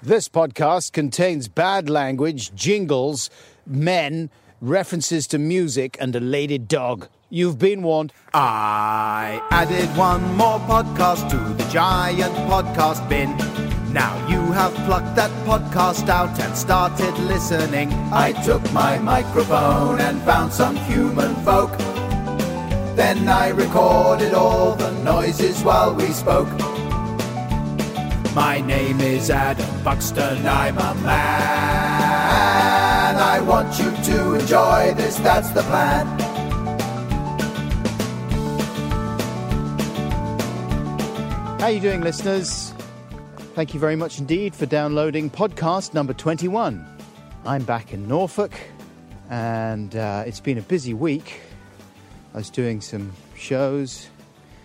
This podcast contains bad language, jingles, men, references to music, and a lady dog. You've been warned. I added one more podcast to the giant podcast bin. Now you have plucked that podcast out and started listening. I took my microphone and found some human folk. Then I recorded all the noises while we spoke. My name is Adam Buxton, I'm a man. I want you to enjoy this, that's the plan. How are you doing, listeners? Thank you very much indeed for downloading podcast number 21. I'm back in Norfolk, and uh, it's been a busy week. I was doing some shows,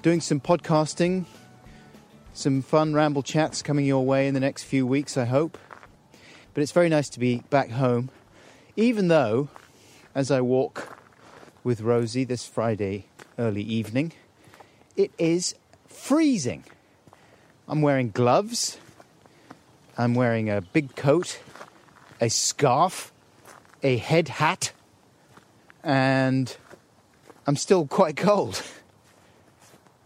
doing some podcasting, some fun ramble chats coming your way in the next few weeks, I hope. But it's very nice to be back home, even though, as I walk with Rosie this Friday early evening, it is freezing. I'm wearing gloves, I'm wearing a big coat, a scarf, a head hat, and I'm still quite cold.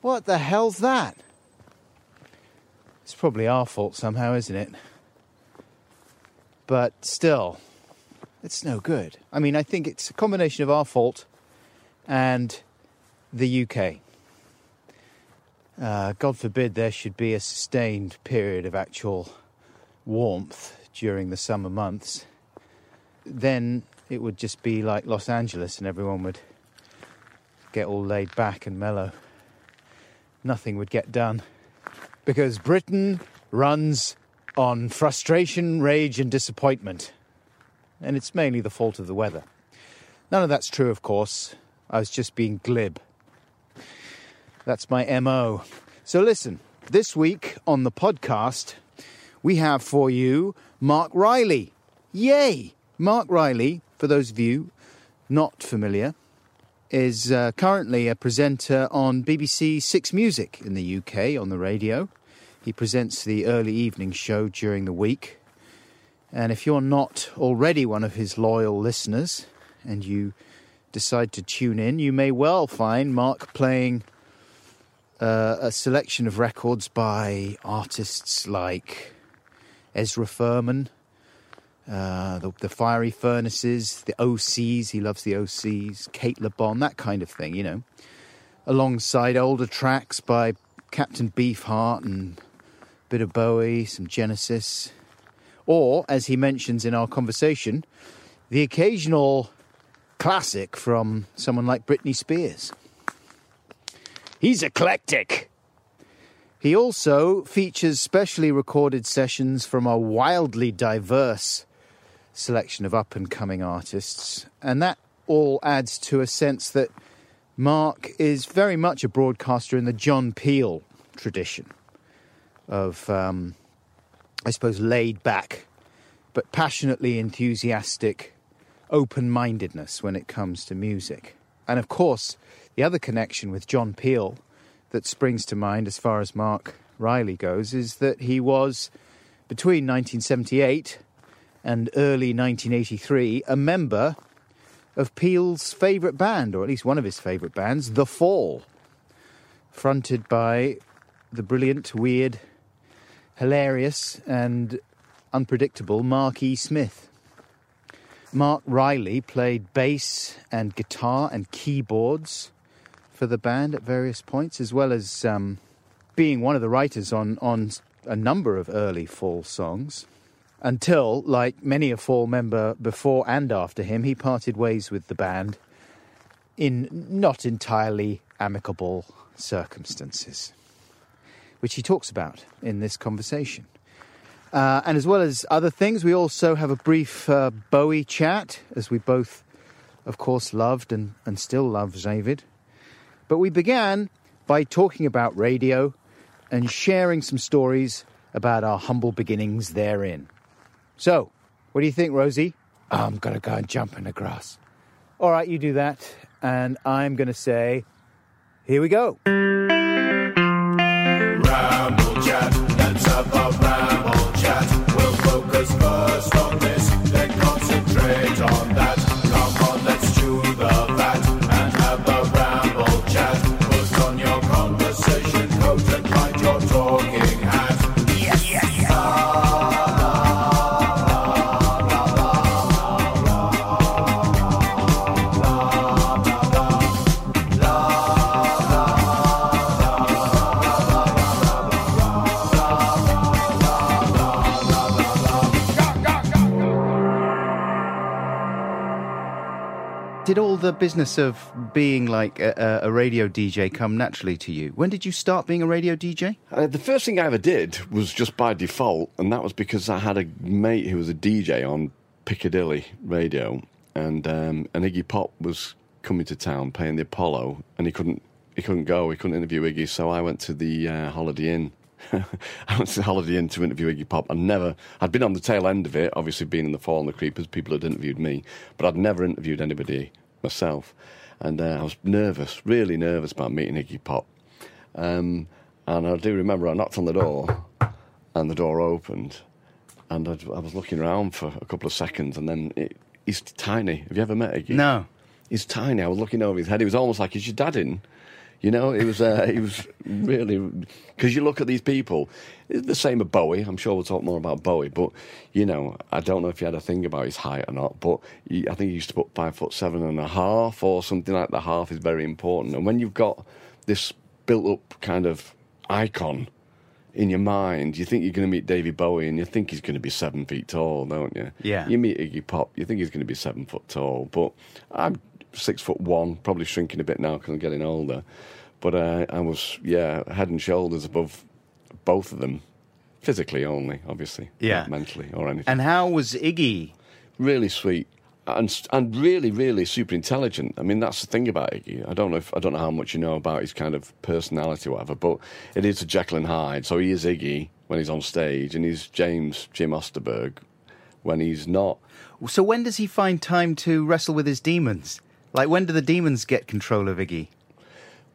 What the hell's that? Probably our fault somehow, isn't it? But still, it's no good. I mean, I think it's a combination of our fault and the UK. Uh, God forbid there should be a sustained period of actual warmth during the summer months. Then it would just be like Los Angeles and everyone would get all laid back and mellow. Nothing would get done. Because Britain runs on frustration, rage, and disappointment. And it's mainly the fault of the weather. None of that's true, of course. I was just being glib. That's my MO. So listen, this week on the podcast, we have for you Marc Riley. Yay! Marc Riley, for those of you not familiar, is uh, currently a presenter on BBC Six Music in the UK on the radio. He presents the early evening show during the week. And if you're not already one of his loyal listeners and you decide to tune in, you may well find Marc playing uh, a selection of records by artists like Ezra Furman, uh, the, the, Fiery Furnaces, the OCs, he loves the OCs, Cate Le Bon, that kind of thing, you know. Alongside older tracks by Captain Beefheart and a bit of Bowie, some Genesis. Or, as he mentions in our conversation, the occasional classic from someone like Britney Spears. He's eclectic. He also features specially recorded sessions from a wildly diverse selection of up and coming artists, and that all adds to a sense that Marc is very much a broadcaster in the John Peel tradition of, um, I suppose, laid back but passionately enthusiastic open mindedness when it comes to music. And of course, the other connection with John Peel that springs to mind as far as Marc Riley goes is that he was, between 1978 and early 1983, a member of Peel's favourite band, or at least one of his favourite bands, The Fall, fronted by the brilliant, weird, hilarious, and unpredictable Mark E. Smith. Marc Riley played bass and guitar and keyboards for the band at various points, as well as um, being one of the writers on, on a number of early Fall songs. Until, like many a Fall member before and after him, he parted ways with the band in not entirely amicable circumstances, which he talks about in this conversation. Uh, and as well as other things, we also have a brief uh, Bowie chat, as we both, of course, loved and, and still love David. But we began by talking about radio and sharing some stories about our humble beginnings therein. So, what do you think, Rosie? I'm going to go and jump in the grass. All right, you do that. And I'm going to say, here we go. Did all the business of being like a, a radio DJ come naturally to you? When did you start being a radio DJ? Uh, the first thing I ever did was just by default, and that was because I had a mate who was a DJ on Piccadilly radio, and um, and Iggy Pop was coming to town playing the Apollo, and he couldn't he couldn't go, he couldn't interview Iggy, so I went to the uh, Holiday Inn. I went to the Holiday Inn to interview Iggy Pop. I never, I'd been on the tail end of it, obviously being in the Fall and the Creepers, people had interviewed me, but I'd never interviewed anybody myself. And uh, I was nervous, really nervous about meeting Iggy Pop. Um, and I do remember I knocked on the door, and the door opened, and I'd, I was looking around for a couple of seconds, and then it, he's tiny. Have you ever met Iggy? No. He's tiny. I was looking over his head. He was almost like, "Is your dad in?" You know, it was. Uh, he was really because you look at these people. It's the same with Bowie. I'm sure we'll talk more about Bowie, but you know, I don't know if he had a thing about his height or not. But he, I think he used to put five foot seven and a half or something like the half is very important. And when you've got this built-up kind of icon in your mind, you think you're going to meet David Bowie, and you think he's going to be seven feet tall, don't you? Yeah. You meet Iggy Pop, you think he's going to be seven foot tall, but I'm six foot one, probably shrinking a bit now because I'm getting older. But uh, I was, yeah, head and shoulders above both of them, physically only, obviously, Yeah. not mentally or anything. And how was Iggy? really sweet. And, and really, really super intelligent. I mean, that's the thing about Iggy. I don't know if I don't know how much you know about his kind of personality or whatever, but it is a Jekyll and Hyde. So he is Iggy when he's on stage, and he's James Jim Osterberg when he's not. So when does he find time to wrestle with his demons? Like when do the demons get control of Iggy?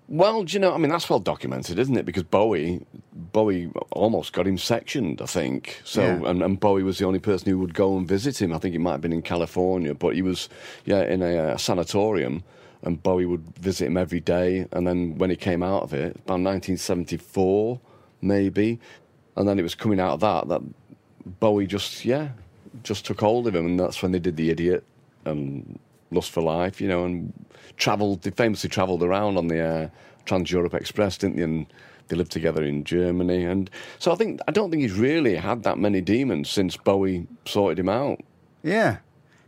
Well, do you know, I mean, that's well documented, isn't it? Because Bowie, Bowie almost got him sectioned, I think. So, Yeah. and, and Bowie was the only person who would go and visit him. I think it might have been in California, but he was, yeah, in a uh, sanatorium, and Bowie would visit him every day. And then when he came out of it, about 1974, maybe, and then it was coming out of that that Bowie just, yeah, just took hold of him, and that's when they did the idiot and Lust for Life, you know, and travelled. They famously travelled around on the uh, Trans Europe Express, didn't they? And they lived together in Germany, and so I think I don't think he's really had that many demons since Bowie sorted him out. Yeah,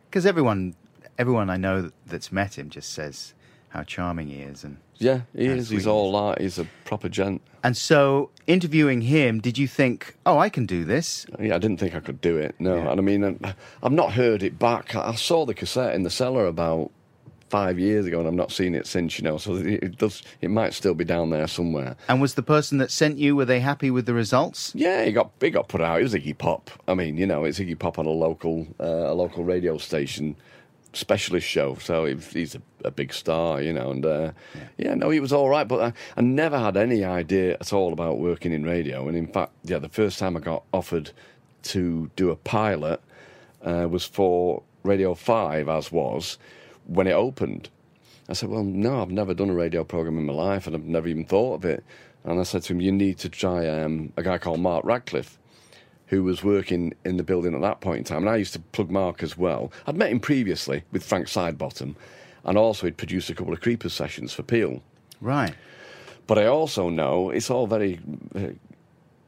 because everyone, everyone I know that's met him just says how charming he is, and Yeah, he is. He's he all that. He's a proper gent. and so interviewing him, did you think, oh, I can do this? Yeah, I didn't think I could do it. No, Yeah. and I mean, I've not heard it back. I I saw the cassette in the cellar about five years ago, and I've not seen it since. You know, so it it does. It might still be down there somewhere. And was the person that sent you were they happy with the results? Yeah, he got he got put out. It was Iggy Pop. I mean, you know, it's Iggy Pop on a local uh, a local radio station specialist show. So he- he's a, a big star, you know. And uh, yeah. no, he was all right. But I, I never had any idea at all about working in radio. And in fact, yeah, the first time I got offered to do a pilot uh, was for Radio Five, as was when it opened. I said, Well, no, I've never done a radio program in my life and I've never even thought of it. And I said to him, You need to try um, a guy called Mark Radcliffe, who was working in the building at that point in time. And I used to plug Mark as well. I'd met him previously with Frank Sidebottom, and also he'd produced a couple of Creepers sessions for Peel. Right. But I also know it's all very uh,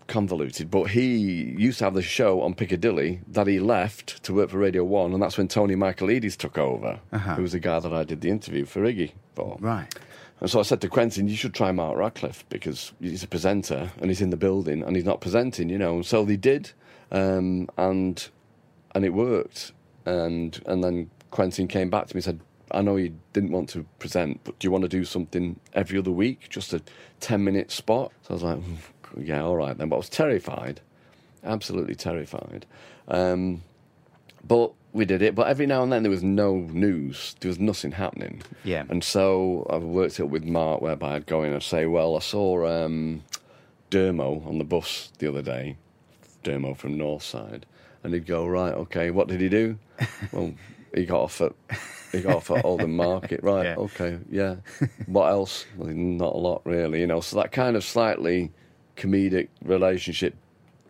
convoluted. But he used to have the show on Piccadilly that he left to work for Radio One, and that's when Tony Michaelides took over, Uh-huh. who was the guy that I did the interview for Iggy for. Right. And so I said to Quentin, you should try Mark Radcliffe because he's a presenter and he's in the building and he's not presenting, you know. And so they did, um, and and it worked. And and then Quentin came back to me and said, I know you didn't want to present, but do you want to do something every other week, just a ten minute spot? So I was like, "Hmm, yeah, all right then. But I was terrified, absolutely terrified. Um, but we did it. But every now and then there was no news. There was nothing happening. Yeah. And so I worked it with Mark, whereby I'd go in and say, "Well, I saw um, Dermo on the bus the other day, Dermo from Northside, and he'd go, right, okay, what did he do? well, he got off at he got off at Oldham Market, right? Yeah. Okay, yeah. What else? Well, not a lot, really. You know, so that kind of slightly comedic relationship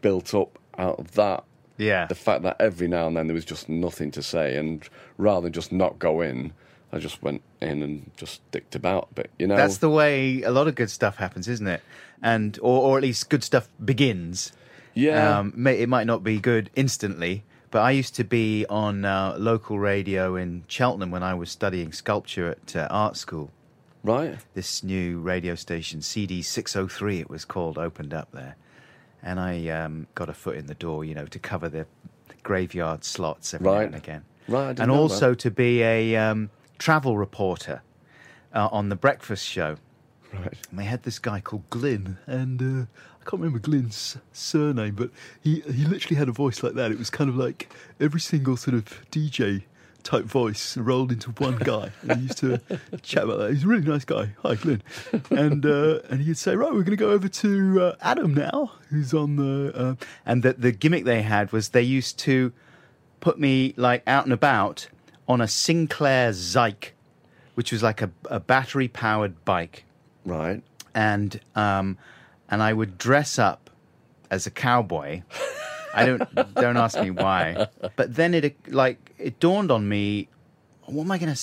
built up out of that. Yeah. The fact that every now and then there was just nothing to say, and rather than just not go in, I just went in and just dicked about a bit. You know, That's the way a lot of good stuff happens, isn't it? And or, or at least good stuff begins. yeah. Um, may, it might not be good instantly, but I used to be on uh, local radio in Cheltenham when I was studying sculpture at uh, art school. right. This new radio station, CD 603, it was called, opened up there. And I um, got a foot in the door, you know, to cover the, graveyard slots every now and again. Right, I and also to be a um, travel reporter uh, on the breakfast show. Right. And they had this guy called Glyn, and uh, I can't remember Glyn's surname, but he he literally had a voice like that. It was kind of like every single sort of DJ type voice rolled into one guy. And he used to chat about that. He's a really nice guy. Hi, Glyn. And uh, and he'd say, right, we're going to go over to uh, Adam now, who's on the. Uh, and the the gimmick they had was they used to put me like out and about on a Sinclair Zike, which was like a, a battery powered bike Right. and um, and I would dress up as a cowboy. I don't don't ask me why, but then it like it dawned on me, what am I going to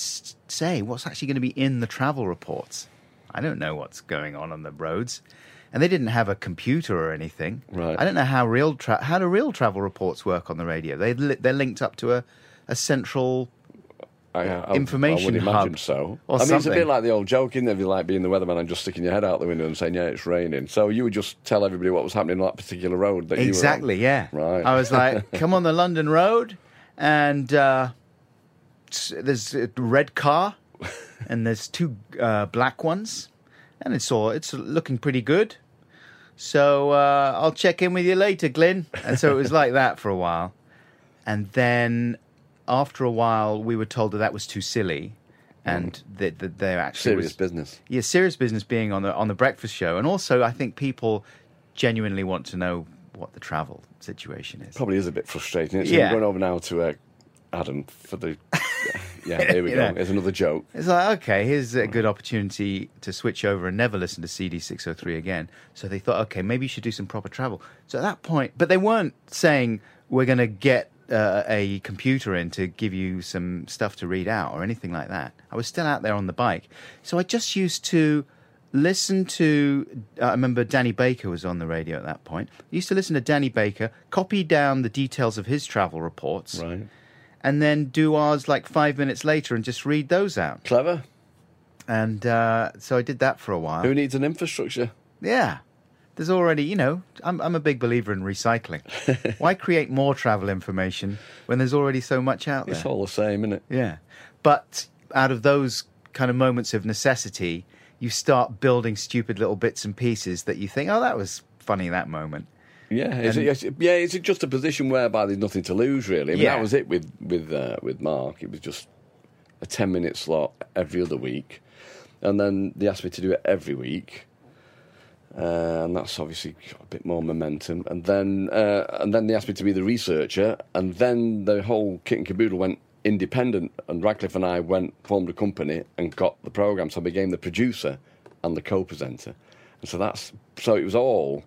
say? What's actually going to be in the travel reports? I don't know what's going on on the roads, and they didn't have a computer or anything. Right. I don't know how real tra- how do real travel reports work on the radio? They li- they're linked up to a a central I, I, Information I would imagine hub so. I mean, it's a bit like the old joke, isn't it? If you like being the weatherman and just sticking your head out the window and saying, "Yeah, it's raining." So you would just tell everybody what was happening on that particular road that Exactly, you were yeah. Right. I was like, come on the London Road, and uh, there's a red car, and there's two uh, black ones, and it's all it's looking pretty good. So uh, I'll check in with you later, Glyn. And so it was like that for a while, and then after a while, we were told that that was too silly, and that, that there actually serious was, business. yeah, serious business being on the on the breakfast show, and also I think people genuinely want to know what the travel situation is. Probably is a bit frustrating. It's Yeah. going over now to uh, Adam for the. yeah, here we go. know. Here's another joke. It's like okay, here's a good opportunity to switch over and never listen to CD six hundred three again. So they thought, okay, maybe you should do some proper travel. So at that point, but they weren't saying we're going to get uh, a computer in to give you some stuff to read out or anything like that. I was still out there on the bike, so I just used to listen to. Uh, I remember Danny Baker was on the radio at that point. I used to listen to Danny Baker, copy down the details of his travel reports, Right. and then do ours like five minutes later and just read those out. Clever. And uh, so I did that for a while. Who needs an infrastructure? Yeah. There's already, you know, I'm, I'm a big believer in recycling. Why create more travel information when there's already so much out there? It's all the same, isn't it? Yeah. But out of those kind of moments of necessity, you start building stupid little bits and pieces that you think, oh, that was funny that moment. Yeah, is it, is it- yeah. Is it just a position whereby there's nothing to lose, really? I mean, Yeah. that was it with with uh, with Mark. It was just a ten minute slot every other week, and then they asked me to do it every week, uh, and that's obviously got a bit more momentum. And then uh, and then they asked me to be the researcher, and then the whole kit and caboodle went independent. And Radcliffe and I went formed a company and got the program, so I became the producer and the co-presenter. And so that's so it was all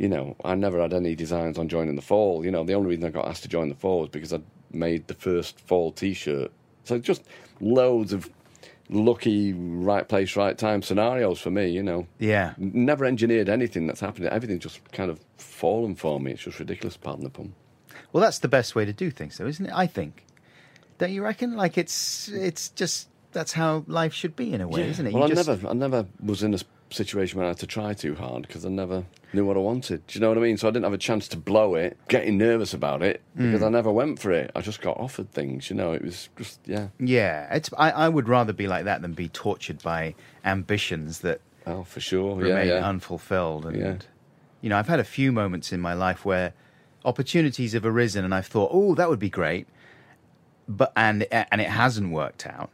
you know, I never had any designs on joining the fall. You know, the only reason I got asked to join the fall was because I made the first fall T-shirt. So just loads of lucky right place, right time scenarios for me. You know, Yeah. never engineered anything that's happened. Everything's just kind of fallen for me. It's just ridiculous. Pardon the pun. Well, that's the best way to do things, though, isn't it? I think. Don't you reckon? Like it's it's just that's how life should be in a way, isn't it? Well, I just- never, I never was in a situation where I had to try too hard because I never knew what I wanted. Do you know what I mean? So I didn't have a chance to blow it, getting nervous about it because hmm. I never went for it. I just got offered things. You know, it was just yeah. Yeah, it's. I, I would rather be like that than be tortured by ambitions that Oh, for sure. Yeah, remain yeah. unfulfilled. And Yeah. you know, I've had a few moments in my life where opportunities have arisen, and I've thought, oh, that would be great, but and and it hasn't worked out.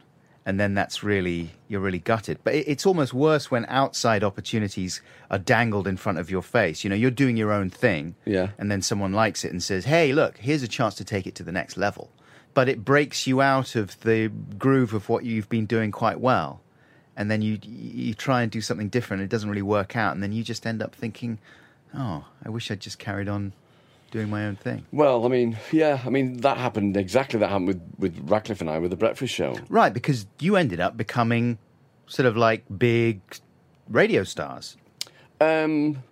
And then that's really you're really gutted. But it's almost worse when outside opportunities are dangled in front of your face. You know, you're doing your own thing, Yeah. and then someone likes it and says, "Hey, look, here's a chance to take it to the next level." But it breaks you out of the groove of what you've been doing quite well, and then you you try and do something different. It doesn't really work out, and then you just end up thinking, "Oh, I wish I'd just carried on doing my own thing." Well, I mean, yeah, I mean that happened exactly that happened with with Radcliffe and I with the Breakfast Show. Right, because you ended up becoming sort of like big radio stars. Um,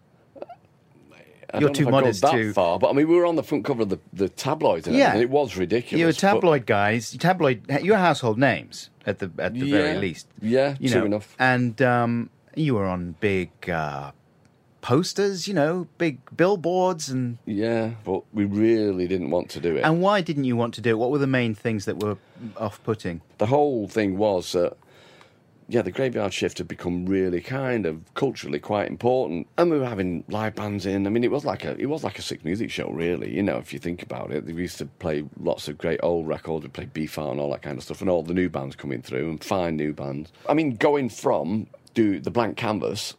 I You're too if I'd go modest that far, but I mean, we were on the front cover of the, the tabloids, and Yeah. everything. it was ridiculous. You were but- tabloid guys, tabloid. You're household names at the at the very least. yeah, you true know, enough. And um, you were on big uh, posters, you know, big billboards, and Yeah, but we really didn't want to do it. and why didn't you want to do it? What were the main things that were off-putting? the whole thing was that, yeah, the graveyard shift had become really kind of culturally quite important, and we were having live bands in. I mean, it was like a it was like a Six Music show, really. You know, if you think about it, we used to play lots of great old records, we played B Far and all that kind of stuff, and all the new bands coming through and fine new bands. I mean, going from do the blank canvas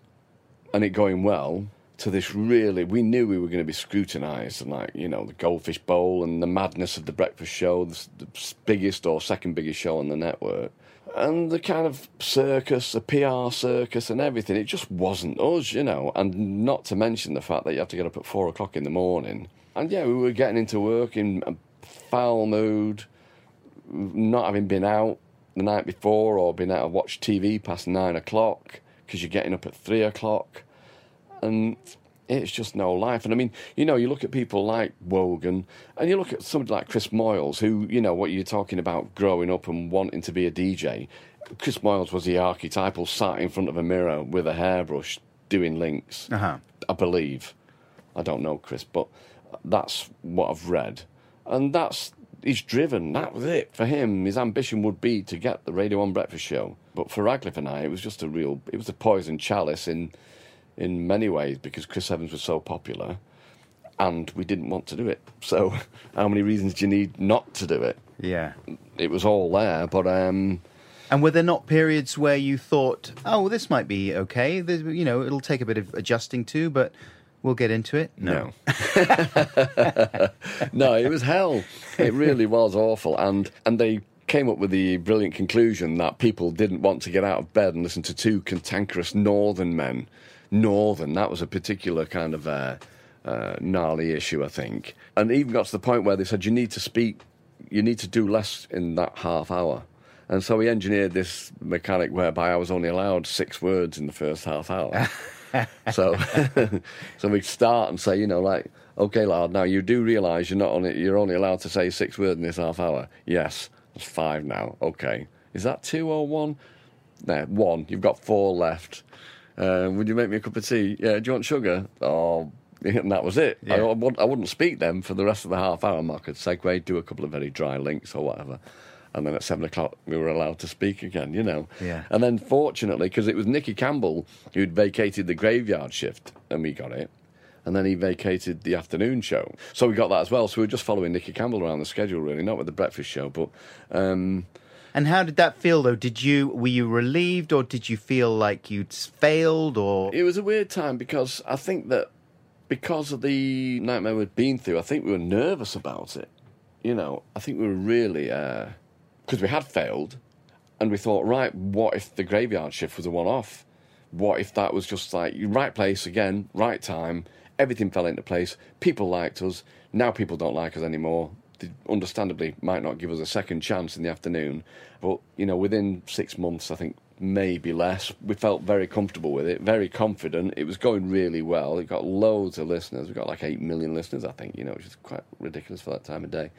and it going well to this really we knew we were going to be scrutinized and like you know the goldfish bowl and the madness of the breakfast show the, biggest or second biggest show on the network. And the kind of circus the pr circus and everything it just wasn't us you know. And not to mention the fact that you have to get up at four o'clock in the morning. And yeah we were getting into work in a foul mood not having been out the night before or been out to watch TV past nine o'clock because you're getting up at three o'clock, and it's just no life. And I mean, you know, you look at people like Wogan, and you look at somebody like Chris Moyles, who, you know, what you're talking about growing up and wanting to be a DJ. Chris Moyles was the archetypal sat in front of a mirror with a hairbrush doing links. Uh-huh. I believe. I don't know, Chris, but that's what I've read. And that's, he's driven, that was it. For him, his ambition would be to get the Radio 1 Breakfast Show. But for Radcliffe and I, it was just a real, it was a poison chalice in, in many ways because Chris Evans was so popular and we didn't want to do it. So, how many reasons do you need not to do it? Yeah. It was all there, but um, And were there not periods where you thought, "Oh, well, this might be okay. There's, you know, it'll take a bit of adjusting to, but we'll get into it." No. no, it was hell. It really was awful. And and they came up with the brilliant conclusion that people didn't want to get out of bed and listen to two cantankerous northern men. Northern, that was a particular kind of uh, uh, gnarly issue, I think. And even got to the point where they said you need to speak, you need to do less in that half hour. And so we engineered this mechanic whereby I was only allowed six words in the first half hour. so, so we start and say, you know, like, okay, lad, now you do realise you're not only you're only allowed to say six words in this half hour. Yes, that's five now. Okay, is that two or one? No, one. You've got four left. Uh, would you make me a cup of tea? Yeah. Do you want sugar? Oh. And that was it. I, Yeah. I, wouldn't, I wouldn't speak then for the rest of the half hour. I could segue, do a couple of very dry links or whatever. And then at seven o'clock, we were allowed to speak again, you know. Yeah. And then, fortunately, because it was Nicky Campbell who'd vacated the graveyard shift, and we got it. And then he vacated the afternoon show. So we got that as well. So we were just following Nicky Campbell around the schedule, really, not with the breakfast show. But um, And how did that feel, though? Did you were you relieved, or did you feel like you'd failed, or it was a weird time because I think that because of the nightmare we'd been through, I think we were nervous about it. You know, I think we were really. Uh, because we had failed, and we thought, right, what if the graveyard shift was a one off? What if that was just like right place again, right time, everything fell into place, people liked us, now people don't like us anymore. They understandably might not give us a second chance in the afternoon. But, you know, within six months, I think maybe less, we felt very comfortable with it, very confident. It was going really well. It got loads of listeners. We got like 8 million listeners, I think, you know, which is quite ridiculous for that time of day.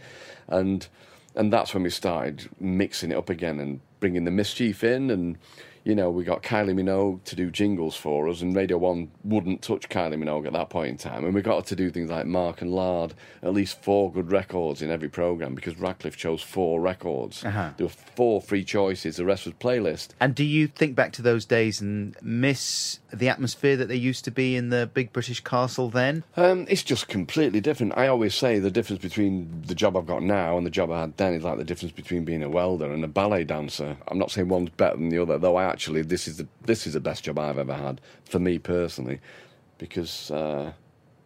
And and that's when we started mixing it up again and bringing the mischief in and you know we got Kylie Minogue to do jingles for us and Radio 1 wouldn't touch Kylie Minogue at that point in time and we got her to do things like Mark and Lard at least four good records in every program because Radcliffe chose four records Uh-huh. there were four free choices the rest was playlist and do you think back to those days and miss the atmosphere that there used to be in the big British castle then? Um, it's just completely different. I always say the difference between the job I've got now and the job I had then then is like the difference between being a welder and a ballet dancer. I'm not saying one's better than the other, though. I actually this is the this is the best job I've ever had for me personally, because uh,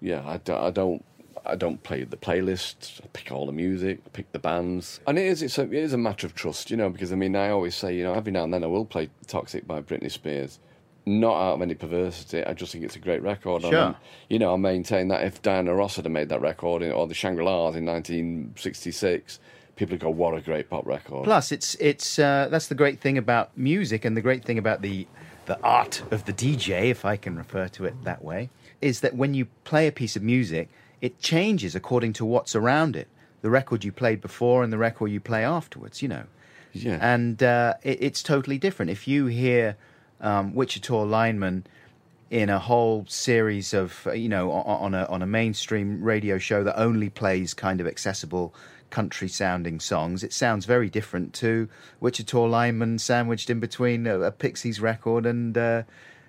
yeah, I, do, I don't. I don't play the playlists. I pick all the music, I pick the bands, and it is it's a, it is a matter of trust, you know. Because I mean, I always say, you know, every now and then I will play "Toxic" by Britney Spears, not out of any perversity. I just think it's a great record. Sure. And, you know, I maintain that if Diana Ross had made that recording or the Shangri La's in 1966, people go, "What a great pop record!" Plus, it's it's uh, that's the great thing about music, and the great thing about the the art of the DJ, if I can refer to it that way, is that when you play a piece of music, it changes according to what's around it. The record you played before and the record you play afterwards, you know. Yeah. And uh, it, it's totally different. If you hear um, Wichita Lineman in a whole series of, you know, on a on a mainstream radio show that only plays kind of accessible country sounding songs, it sounds very different to Wichita Lineman sandwiched in between a, a Pixies record and, uh,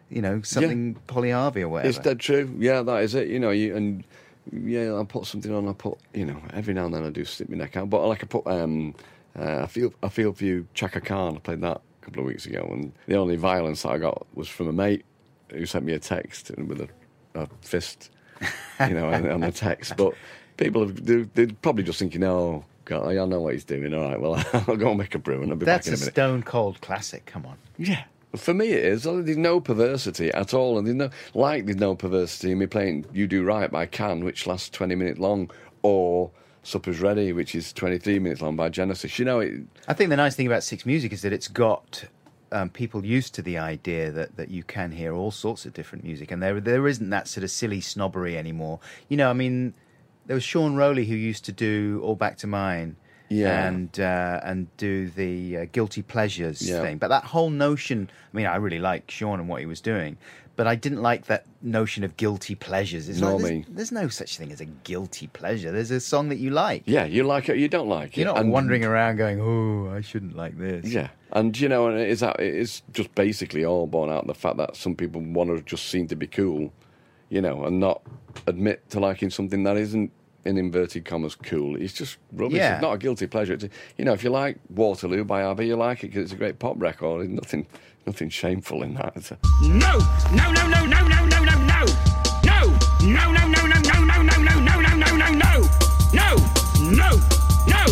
you know, something Polly Harvey or whatever. It's dead true. Yeah, that is it. You know, you and yeah, I put something on. I put you know every now and then I do stick my neck out, but like I put um, uh, I feel I feel for you, Chaka Khan. I played that a couple of weeks ago, and the only violence that I got was from a mate who sent me a text and with a, a fist, you know, on the text. But people have they're, they're probably just thinking, oh. God, I know what he's doing. All right, well, I'll go and make a brew and I'll be That's back in a a minute. stone cold classic. Come on. Yeah. For me, it is. There's no perversity at all, and there's no like. There's no perversity in me playing "You Do Right" by Can, which lasts 20 minutes long, or "Supper's Ready," which is 23 minutes long by Genesis. You know, it, I think the nice thing about Six Music is that it's got um, people used to the idea that, that you can hear all sorts of different music, and there there isn't that sort of silly snobbery anymore. You know, I mean, there was Sean Rowley who used to do All Back to Mine, Yeah. and uh, and do the uh, guilty pleasures Yeah. thing. But that whole notion, I mean, I really like Sean and what he was doing. But I didn't like that notion of guilty pleasures. It's Nor like, there's, there's no such thing as a guilty pleasure. There's a song that you like. yeah, you like it, you don't like it. You're not And- wandering around going, "Oh, I shouldn't like this." Yeah, and you know, and it is that it is just basically all born out of the fact that some people want to just seem to be cool, you know, and not admit to liking something that isn't in inverted commas cool. It's just rubbish. Yeah. It's not a guilty pleasure. It's, you know, if you like Waterloo by ABBA, you like it because it's a great pop record. There's nothing, nothing shameful in that. It's a- No, no, no, no, no, no, no, no, no. No, no, no, no, no, no, no, no, no, no, no, no, no, no. No, no, no, no,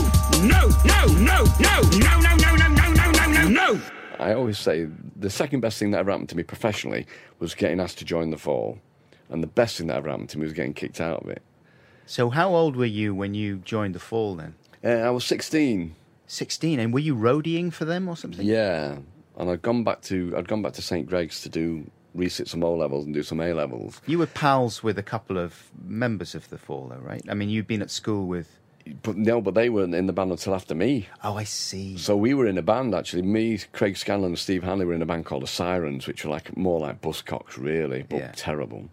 no, no, no, no, no, no, no, no, no, no, no, no. I always say the second best thing that ever happened to me professionally was getting asked to join the fall, and the best thing that ever happened to me was getting kicked out of it. So, how old were you when you joined the Fall then? Uh, I was 16. 16. And were you roadieing for them or something? Yeah, and I'd gone back to I'd gone back to St Greg's to do resit some O levels and do some A levels. You were pals with a couple of members of the Fall, though, right? I mean, you'd been at school with. But no, but they weren't in the band until after me. Oh, I see. So we were in a band actually. Me, Craig Scanlon, and Steve Hanley were in a band called the Sirens, which were like more like Buzzcocks, really, but Yeah. terrible.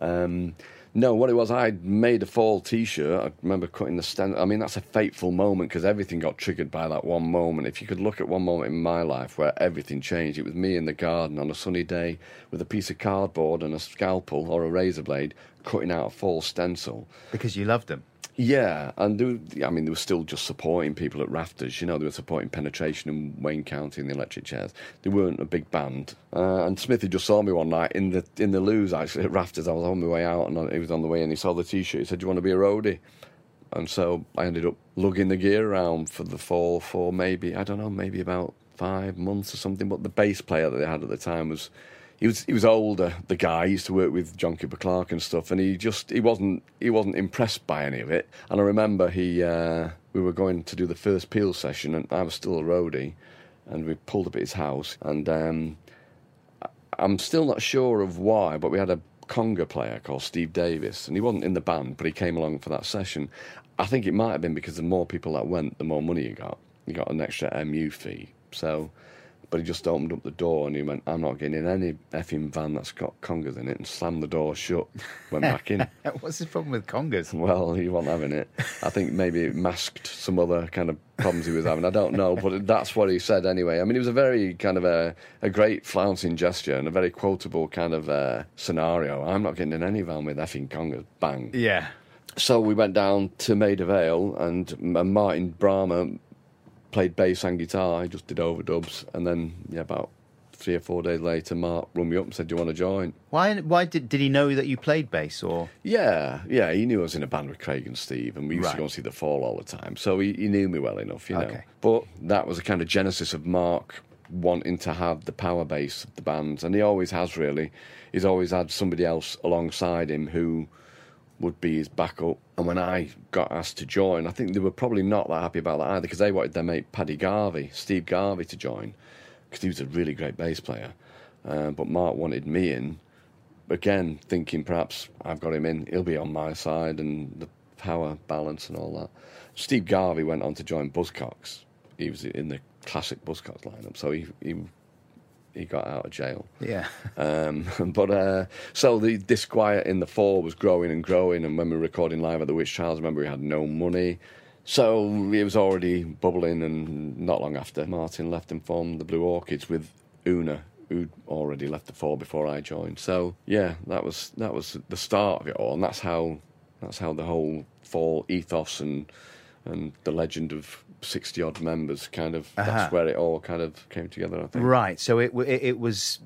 Um, no, what it was, I'd made a fall T-shirt. I remember cutting the stand. I mean, that's a fateful moment because everything got triggered by that one moment. If you could look at one moment in my life where everything changed, it was me in the garden on a sunny day with a piece of cardboard and a scalpel or a razor blade cutting out a fall stencil. Because you loved them. Yeah, and were- I mean, they were still just supporting people at Rafters. You know, they were supporting Penetration in Wayne County and the Electric Chairs. They weren't a big band. Uh, and Smithy just saw me one night in the in the loos actually at Rafters. I was on my way out, and he was on the way, and he saw the T-shirt. He said, "Do you want to be a roadie?" And so I ended up lugging the gear around for the fall for maybe I don't know, maybe about five months or something. But the bass player that they had at the time was he was he was older. The guy he used to work with John Cooper Clarke and stuff, and he just he wasn't he wasn't impressed by any of it. And I remember he uh, we were going to do the first Peel session, and I was still a roadie, and we pulled up at his house, and um, I'm still not sure of why, but we had a conga player called Steve Davis, and he wasn't in the band, but he came along for that session. I think it might have been because the more people that went, the more money you got. You got an extra MU fee. So, but he just opened up the door and he went, "I'm not getting in any effing van that's got congas in it," and slammed the door shut. Went back in. What's the problem with congas? Well, he wasn't having it. I think maybe it masked some other kind of problems he was having. I don't know, but that's what he said anyway. I mean, it was a very kind of a, a great flouncing gesture and a very quotable kind of uh, scenario. I'm not getting in any van with effing congas. Bang. Yeah. So we went down to Maida Vale, and M- Martin Bramah played bass and guitar. I just did overdubs, and then yeah, about three or four days later, Mark rung me up and said, "Do you want to join?" Why? Why did did he know that you played bass or? Yeah, yeah, he knew I was in a band with Craig and Steve, and we used Right. to go and see the Fall all the time. So he, he knew me well enough, you know. Okay. But that was a kind of genesis of Mark wanting to have the power bass of the bands, and he always has really. He's always had somebody else alongside him who would be his backup. And when I got asked to join, I think they were probably not that happy about that either because they wanted their mate Paddy Garvey, Steve Garvey, to join because he was a really great bass player. Uh, but Mark wanted me in, again, thinking perhaps I've got him in, he'll be on my side and the power balance and all that. Steve Garvey went on to join Buzzcocks. He was in the classic Buzzcocks lineup, so he he, he got out of jail. Yeah. Um, but uh, so the disquiet in the fall was growing and growing, and when we were recording live at the Witch Trials, remember we had no money. So it was already bubbling, and not long after, Martin left and formed the Blue Orchids with Una, who'd already left the fall before I joined. So yeah, that was that was the start of it all, and that's how that's how the whole fall ethos and and the legend of sixty odd members kind of Uh-huh. that's where it all kind of came together. I think. Right. So it, it it was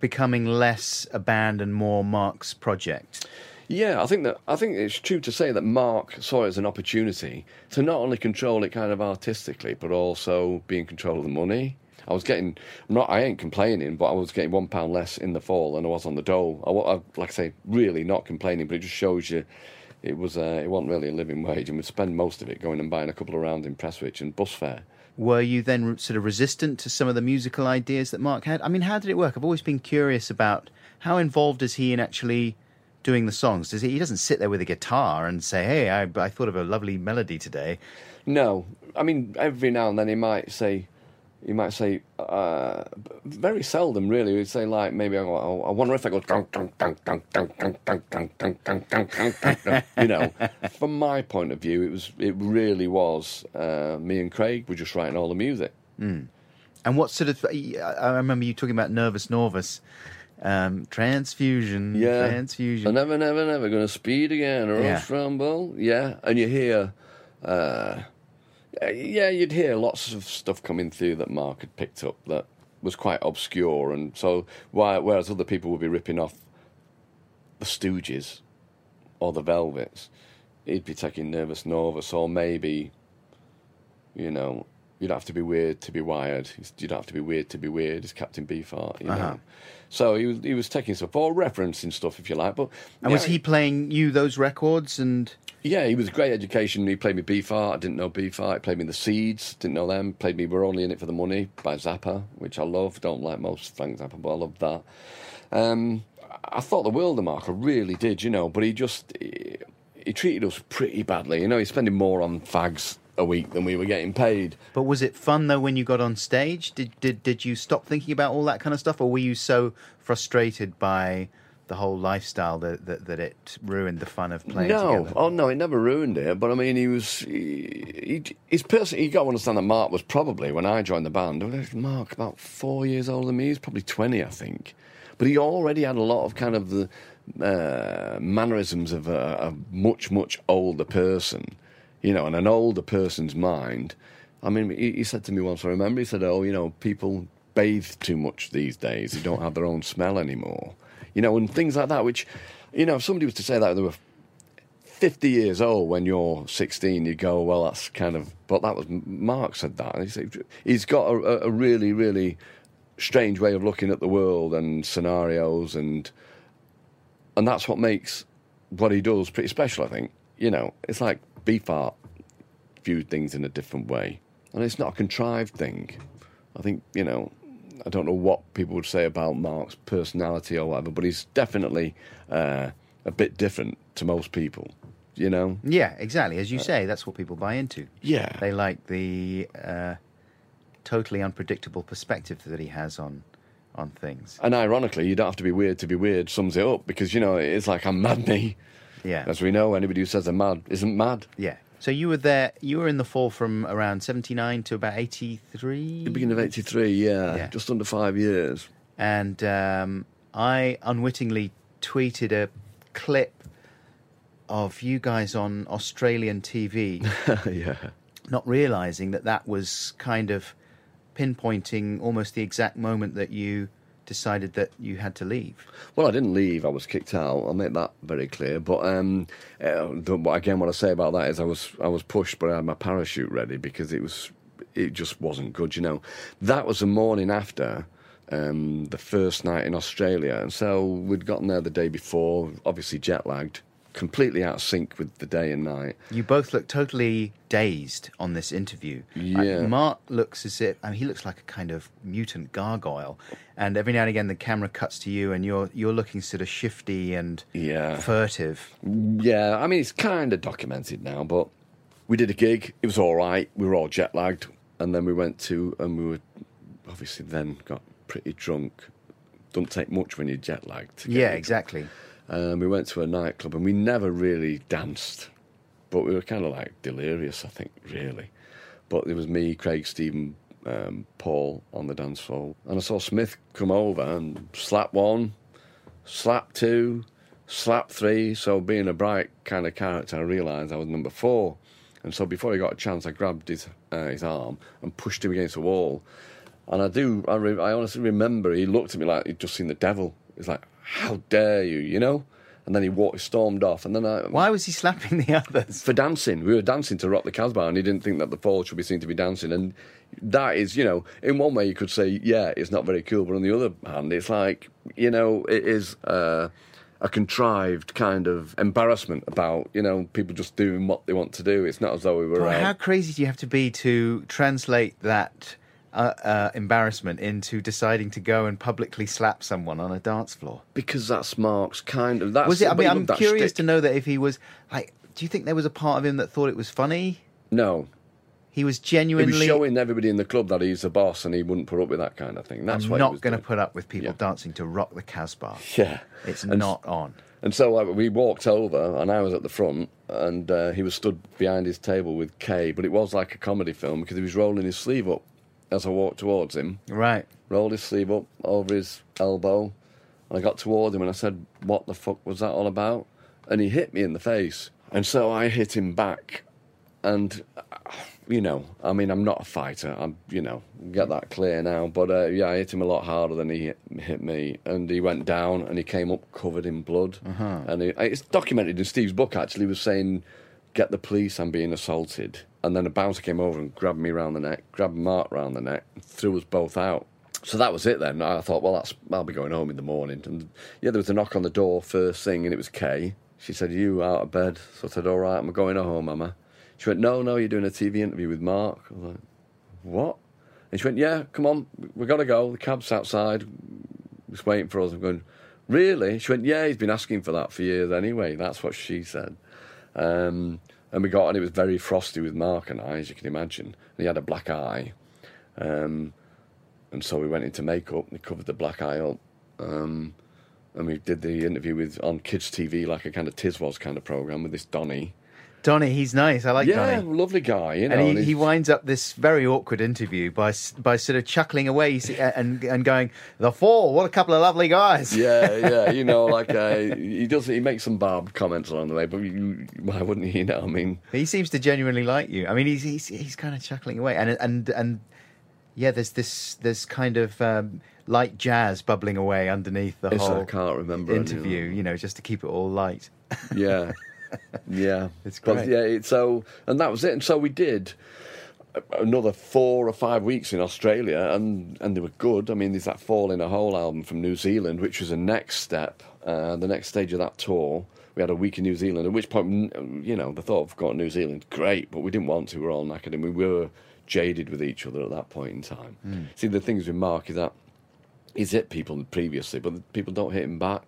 becoming less a band and more Mark's project. Yeah, I think that I think it's true to say that Mark saw it as an opportunity to not only control it kind of artistically, but also be in control of the money. I was getting, I'm not, I ain't complaining, but I was getting one pound less in the fall than I was on the dole. I, I like I say, really not complaining, but it just shows you it was uh, it wasn't really a living wage, and we'd spend most of it going and buying a couple of rounds in Prestwich and bus fare. Were you then sort of resistant to some of the musical ideas that Mark had? I mean, how did it work? I've always been curious about how involved is he in actually doing the songs? Does he? He doesn't sit there with a guitar and say, "Hey, I, I thought of a lovely melody today." No, I mean every now and then he might say, he might say, uh, very seldom really. He'd say like maybe I, I wonder if I go you know. From my point of view, it was it really was uh, me and Craig were just writing all the music. And what sort of? I remember you talking about Nervous Norvus, um, transfusion, Yeah, transfusion. I'm never, never, never going to speed again or Yeah. else rumble. Yeah, and you hear, uh, yeah, you'd hear lots of stuff coming through that Mark had picked up that was quite obscure, and so why, whereas other people would be ripping off the Stooges or the Velvets, he'd be taking Nervous Norvus or maybe, you know. You'd have to be weird to be wired. You'd have to be weird to be weird. As Captain Beefheart, you know. Uh-huh. So he was he was taking stuff or referencing stuff, if you like. But and was he playing you those records? And Yeah, he was great education. He played me Beefheart. I didn't know Beefheart. He played me the Seeds. Didn't know them. Played me We're Only in It for the Money by Zappa, which I love. Don't like most Frank Zappa, but I love that. Um, I thought the world of Mark. I really did, you know. But he just he, he treated us pretty badly. You know, he's spending more on fags a week than we were getting paid. but was it fun though when you got on stage? Did did did you stop thinking about all that kind of stuff, or were you so frustrated by the whole lifestyle that that, that it ruined the fun of playing no, together? oh no, it never ruined it. But I mean, he was he, he, his person. You got to understand that Mark was probably when I joined the band. Mark about four years older than me. He's probably twenty, I think. But he already had a lot of kind of the uh, mannerisms of a, a much much older person, you know, and an older person's mind. I mean, he, he said to me once. I remember he said, "Oh, you know, people bathe too much these days. They don't have their own smell anymore." You know, and things like that. Which, you know, if somebody was to say that they were 50 years old when you're 16, you go, well, that's kind of. But that was Mark said that. He's got a, a really, really strange way of looking at the world and scenarios, and and that's what makes what he does pretty special. I think. You know, it's like Beefheart viewed things in a different way, and it's not a contrived thing. I think you know. I don't know what people would say about Mark's personality or whatever, but he's definitely uh, a bit different to most people. You know? Yeah, exactly. As you say, that's what people buy into. Yeah. They like the uh, totally unpredictable perspective that he has on on things. And ironically, you don't have to be weird to be weird. Sums it up because you know it's like I'm mad me. Yeah, As we know, anybody who says they're mad isn't mad. yeah. So you were there. You were in the fall from around seventy nine to about eighty three. The beginning of '83, yeah, Yeah. just under five years. and um, I unwittingly tweeted a clip of you guys on Australian TV yeah, not realizing that that was kind of pinpointing almost the exact moment that you decided that you had to leave. Well, I didn't leave. I was kicked out. I'll make that very clear. But um, uh, again, what I say about that is I was I was pushed, but I had my parachute ready because it was it just wasn't good. You know, that was the morning after. Um, the first night in Australia, and so we'd gotten there the day before, obviously jet lagged, completely out of sync with the day and night. You both look totally dazed on this interview. Like, Yeah. Mark looks as if I mean, he looks like a kind of mutant gargoyle, and every now and again the camera cuts to you, and you're you're looking sort of shifty and Yeah. furtive. Yeah, I mean, it's kind of documented now, but we did a gig. It was all right. We were all jet lagged. And then we went to, and we were obviously then got pretty drunk. Don't take much when you're jet lagged. Yeah, exactly. Um, we went to a nightclub and we never really danced, but we were kind of like delirious, I think, really. But it was me, Craig, Stephen, um, Paul on the dance floor. And I saw Smith come over and slap one, slap two, slap three. So, being a bright kind of character, I realised I was number four. And so, before he got a chance, I grabbed his, uh, his arm and pushed him against the wall. And I do, I, re- I honestly remember he looked at me like he'd just seen the devil. He's like, "How dare you?" You know. And then he walked, stormed off. And then I, Why was he slapping the others? for dancing, we were dancing to Rock the Casbah, and he didn't think that the Fall should be seen to be dancing. And that is, you know, in one way you could say, yeah, it's not very cool, but on the other hand, it's like, you know, it is. Uh, a contrived kind of embarrassment about you know people just doing what they want to do. It's not as though we were. Well, out- how crazy do you have to be to translate that uh, uh, embarrassment into deciding to go and publicly slap someone on a dance floor? because that's Mark's kind of. That's, Was it? I mean, I'm curious shtick. to know that if he was like, do you think there was a part of him that thought it was funny? No, He was he genuinely. was showing everybody in the club that he's the boss and he wouldn't put up with that kind of thing. That's I'm what not going to put up with people Yeah. dancing to rock the Casbah. Yeah, It's And- not on. And so we walked over, and I was at the front, and uh, he was stood behind his table with Kay. But it was like a comedy film because he was rolling his sleeve up as I walked towards him. Right. Rolled his sleeve up over his elbow, and I got towards him and I said, "What the fuck was that all about?" And he hit me in the face, and so I hit him back, and. uh, You know, I mean, I'm not a fighter. I'm, you know, get that clear now. But uh, yeah, I hit him a lot harder than he hit, hit me, and he went down and he came up covered in blood. And he, it's documented in Steve's book. Actually, was saying, "Get the police! I'm being assaulted." And then a bouncer came over and grabbed me round the neck, grabbed Mark round the neck, threw us both out. So that was it then. I thought, well, that's I'll be going home in the morning. And yeah, there was a knock on the door first thing, and it was Kay. She said, "Are you out of bed?" So I said, "All right, I'm going home, Mama." She went, "No, no, you're doing a TV interview with Mark." I was like, "What?" And she went, "Yeah, come on, we've got to go. The cab's outside. He's waiting for us." I'm going, "Really?" She went, "Yeah, he's been asking for that for years anyway." That's what she said. Um, and we got, and it was very frosty with Mark and I, as you can imagine. And he had a black eye. Um, and so we went into makeup. And we covered the black eye up, um, and we did the interview with on kids TV, like a kind of Tiswas kind of program with this Donny. Donny, he's nice. I like yeah, Donny. lovely guy, you know. And he, he winds up this very awkward interview by by sort of chuckling away and and going, "The Fall, what a couple of lovely guys." yeah, yeah, you know, like uh, he does. He makes some barbed comments along the way, but you, why wouldn't he? You know, I mean, He seems to genuinely like you. I mean, he's he's, he's kind of chuckling away, and and and yeah, there's this there's kind of um, light jazz bubbling away underneath the it's, whole I can't remember any of them. interview. You know, just to keep it all light. Yeah, yeah, It's But yeah, it, so and that was it. And so we did another four or five weeks in Australia, and and they were good. I mean, there's that "Fall in a Hole" album from New Zealand, which was a next step, uh, the next stage of that tour. We had a week in New Zealand, at which point, mm, you know, the thought of going to New Zealand, great, but we didn't want to. We were all knackered, and we were jaded with each other at that point in time. See, the things with Mark is that he's hit people previously, but people don't hit him back.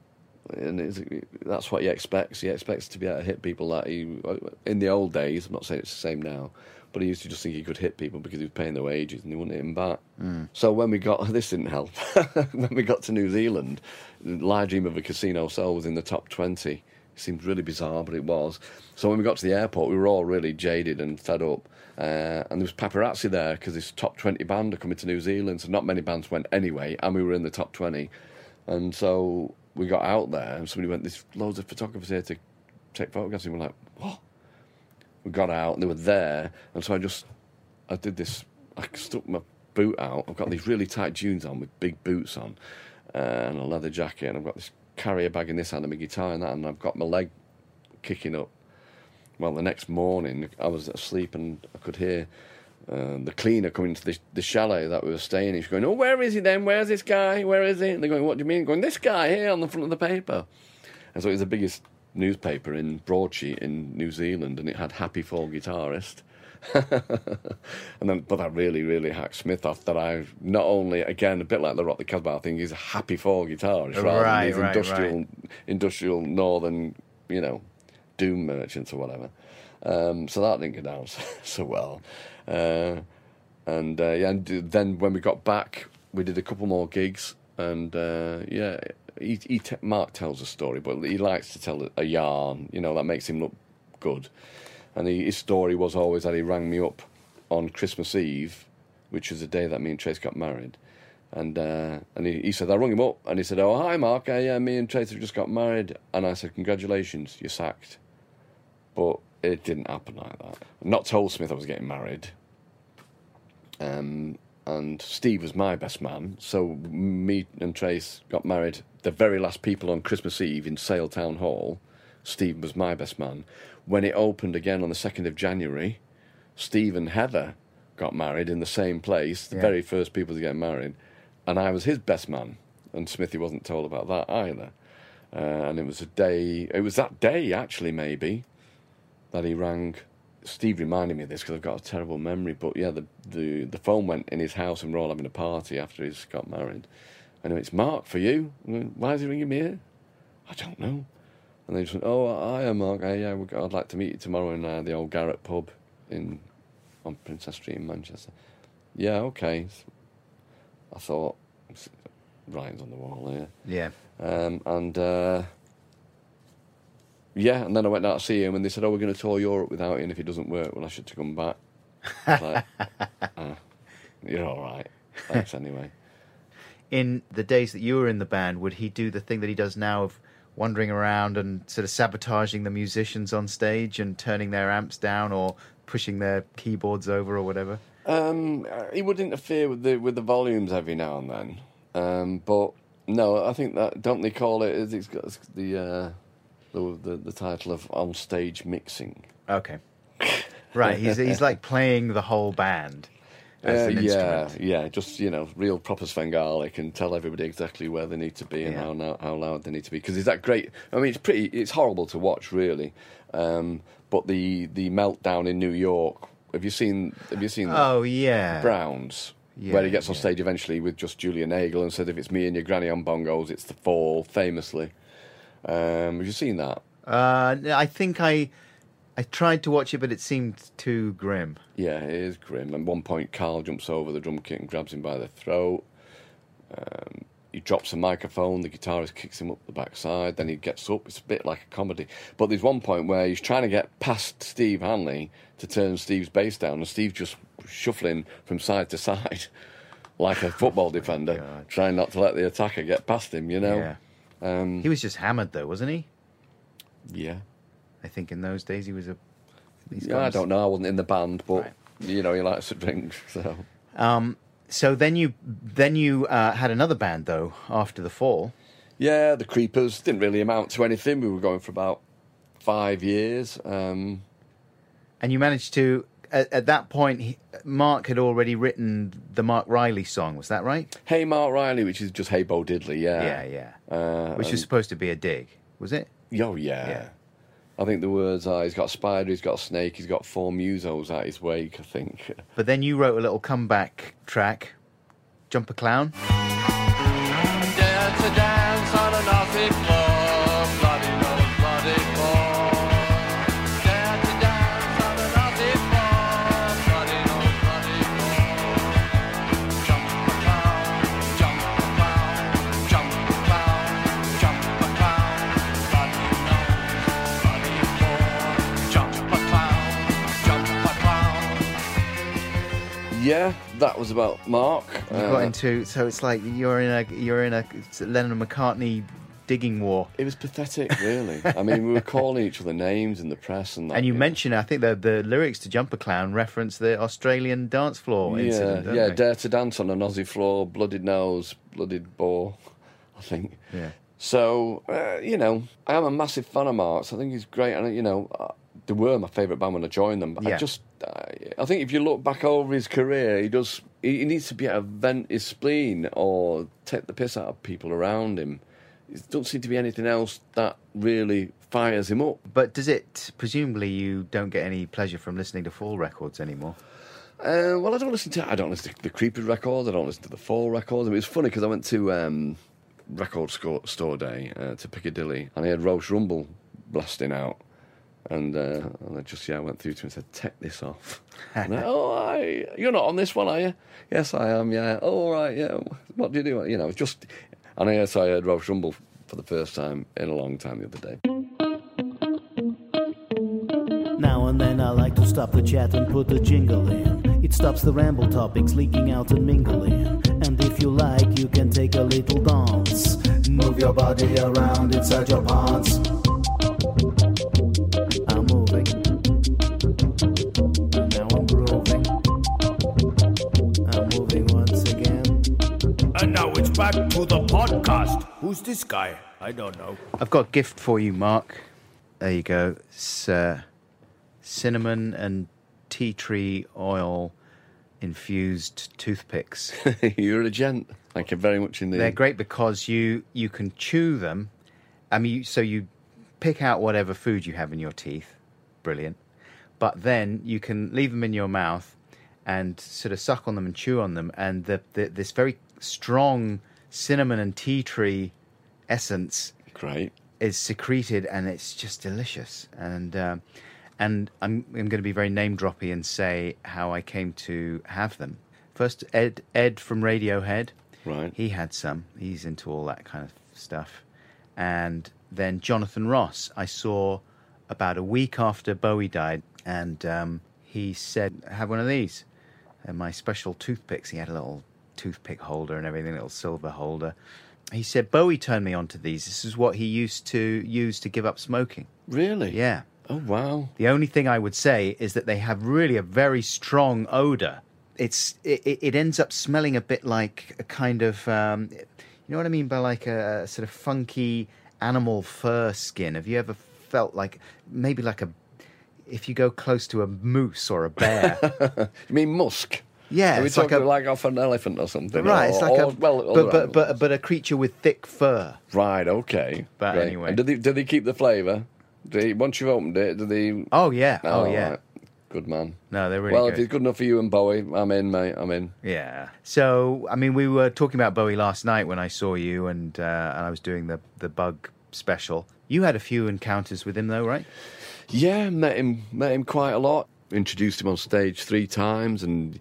And it's, that's what he expects. He expects to be able to hit people that he, in the old days, I'm not saying it's the same now, but he used to just think he could hit people because he was paying their wages and they wouldn't hit him back. So when we got, this didn't help, when we got to New Zealand, Lie Dream of a Casino Soul was in the top 20. It seemed really bizarre, but it was. So when we got to the airport, we were all really jaded and fed up. Uh, and there was paparazzi there because this top 20 band are coming to New Zealand, so not many bands went anyway, and we were in the top 20. And so we got out there, and somebody went, There's loads of photographers here to take photographs. And we're like, What? we got out, and they were there, and so I just I did this. I stuck my boot out. I've got these really tight jeans on with big boots on, uh, and a leather jacket, and I've got this carrier bag in this hand and my guitar in that, and I've got my leg kicking up. Well, the next morning I was asleep and I could hear uh, the cleaner coming to the, the chalet that we were staying in. He's going, "Oh, where is he then? Where's this guy? Where is he?" And they're going, "What do you mean?" Going, "This guy here on the front of the paper." And so it was the biggest newspaper in broadsheet in New Zealand, and it had "Happy Fall Guitarist." and then, but that really, really hacked Smith off. That I not only, again, a bit like the Rock the Casbah thing, he's a happy Fall guitarist, rather than these right, industrial, industrial northern, you know, doom merchants or whatever. Um, so that didn't go down so, so well. Uh, and uh, yeah, and then when we got back, we did a couple more gigs, and uh, yeah, he, he te- Mark tells a story, but he likes to tell a yarn. You know that makes him look good. And he, his story was always that he rang me up on Christmas Eve, which was the day that me and Trace got married. And uh, and he, he said I rung him up and he said, "Oh hi Mark, uh, yeah, me and Trace have just got married." And I said, "Congratulations, you're sacked." But it didn't happen like that. Not told Smith I was getting married. Um, and Steve was my best man, so me and Trace got married. The very last people on Christmas Eve in Sale Town Hall, Steve was my best man. When it opened again on the second of January, Steve and Heather got married in the same place, the Yeah. very first people to get married, and I was his best man. And Smithy wasn't told about that either. Uh, and it was a day. It was that day actually, maybe, that he rang. Steve reminded me of this because I've got a terrible memory. But yeah, the, the the phone went in his house and we're all having a party after he's got married. And it's Mark for you. Went, Why is he ringing me here? I don't know. And they just went, Oh, I'm Mark. Hey, yeah, we I'd like to meet you tomorrow in uh, the old Garratt pub in on Princess Street in Manchester. Yeah, okay. I thought, Ryan's on the wall here. Yeah. Um, and uh, yeah, and then I went out to see him, and they said, "Oh, we're going to tour Europe without you, and if it doesn't work, well, I should to come back." Like, "Ah, you're all right. Thanks anyway. In the days that you were in the band, would he do the thing that he does now of wandering around and sort of sabotaging the musicians on stage and turning their amps down or pushing their keyboards over or whatever? Um, uh, he would interfere with the with the volumes every now and then, um, but no, I think that don't they call it? It's got the uh, the, the the title of on stage mixing. Okay. Right, he's he's like playing the whole band as Uh, an yeah, instrument. yeah, just you know, real proper Svengali can tell everybody exactly where they need to be and Yeah. how how loud they need to be because is that great? I mean, it's pretty, it's horrible to watch, really. Um, but the the meltdown in New York. Have you seen? Have you seen? Oh yeah. Browns? Yeah, where he gets on yeah. stage eventually with just Julia Nagle and said, "If it's me and your granny on bongos, it's the fall." Famously, um, have you seen that? Uh, I think I I tried to watch it, but it seemed too grim. Yeah, it is grim. At one point, Karl jumps over the drum kit and grabs him by the throat. Um, he drops a microphone. The guitarist kicks him up the backside. Then he gets up. It's a bit like a comedy. But there's one point where he's trying to get past Steve Hanley to turn Steve's bass down, and Steve just shuffling from side to side like a football defender, God. trying not to let the attacker get past him. You know? Yeah. Um, He was just hammered though, wasn't he? yeah. I think in those days he was a. Yeah, I don't know. I wasn't in the band, but Right. you know, he likes to drink. So Um, so then you then you uh, had another band though after the fall. Yeah, the Creepers didn't really amount to anything. We were going for about five years. Um, And you managed to, at, at that point, he, Mark had already written the Marc Riley song. Was that right? hey, Marc Riley, which is just Hey Bo Diddley, yeah. yeah, yeah. Uh, Which was supposed to be a dig, was it? Oh, yeah. Yeah. I think the words are he's got a spider, he's got a snake, he's got four musos at his wake, I think. But then you wrote a little comeback track, "Jumper Clown." Dare to dance yeah, that was about Mark. You Uh, got into so it's like you're in a you're in a Lennon and McCartney digging war. It was pathetic, really. I mean, we were calling each other names in the press and that. And you know. mentioned, I think the the lyrics to Jumper Clown reference the Australian dance floor yeah, incident. yeah, they? dare to dance on an Aussie floor, blooded nose, blooded bore, I think. Yeah. So, uh, you know, I am a massive fan of Mark's. I think he's great. And, you know, uh, they were my favourite band when I joined them. But Yeah. I just, I think if you look back over his career, he does, he, he needs to be able to vent his spleen or take the piss out of people around him. There doesn't seem to be anything else that really fires him up. But does it? Presumably, you don't get any pleasure from listening to Fall records anymore. Uh, well, I don't listen to I don't listen to the Creepy records. I don't listen to the Fall records. I mean, it's funny because I went to um, record store, store day uh, to Piccadilly, and I had Rowche Rumble blasting out, and uh, and I just yeah went through to him and said, "Take this off." and I, oh, I, you're not on this one, are you? Yes, I am. Yeah. Oh, all right. Yeah. What do you do? You know, just and I so I heard Rowche Rumble for the first time in a long time the other day. Now and then I like to stop the chat and put a jingle in. It stops the ramble topics leaking out and mingling. And if you like, you can take a little dance. Move your body around inside your pants. To the podcast. Who's this guy? I don't know. I've got a gift for you, Marc. There you go. It's uh, cinnamon and tea tree oil infused toothpicks. you're a gent. Thank you very much indeed. They're great because you you can chew them. I mean, you- so you pick out whatever food you have in your teeth. Brilliant. But then you can leave them in your mouth and sort of suck on them and chew on them, and the, the this very strong cinnamon and tea tree essence Great. is secreted and it's just delicious. And um, and I'm I'm going to be very name droppy and say how I came to have them. First, Ed Ed from Radiohead, Right. He had some. He's into all that kind of stuff. And then Jonathan Ross, I saw about a week after Bowie died, and um, he said, "Have one of these." And my special toothpicks. He had a little toothpick holder and everything, little silver holder. He said Bowie turned me onto these. This is what he used to use to give up smoking. Really? Yeah. Oh wow. The only thing I would say is that they have really a very strong odor. It's it, it ends up smelling a bit like a kind of um, you know what I mean by like a sort of funky animal fur skin. Have you ever felt like maybe like a if you go close to a moose or a bear? You mean musk? Yeah, Are we it's like a like off an elephant or something? right. Or- It's like a well, but but, but but a creature with thick fur. right. Okay. But Great. anyway. And did they did they keep the flavour? They, once you've opened it, did they? Oh yeah, oh, yeah. right. Good man. No, they're really well, good. if it's good enough for you and Bowie, I'm in, mate. I'm in. Yeah. So, I mean, we were talking about Bowie last night when I saw you, and uh, and I was doing the the bug special. You had a few encounters with him, though, right? Yeah, met him met him quite a lot. Introduced him on stage three times, and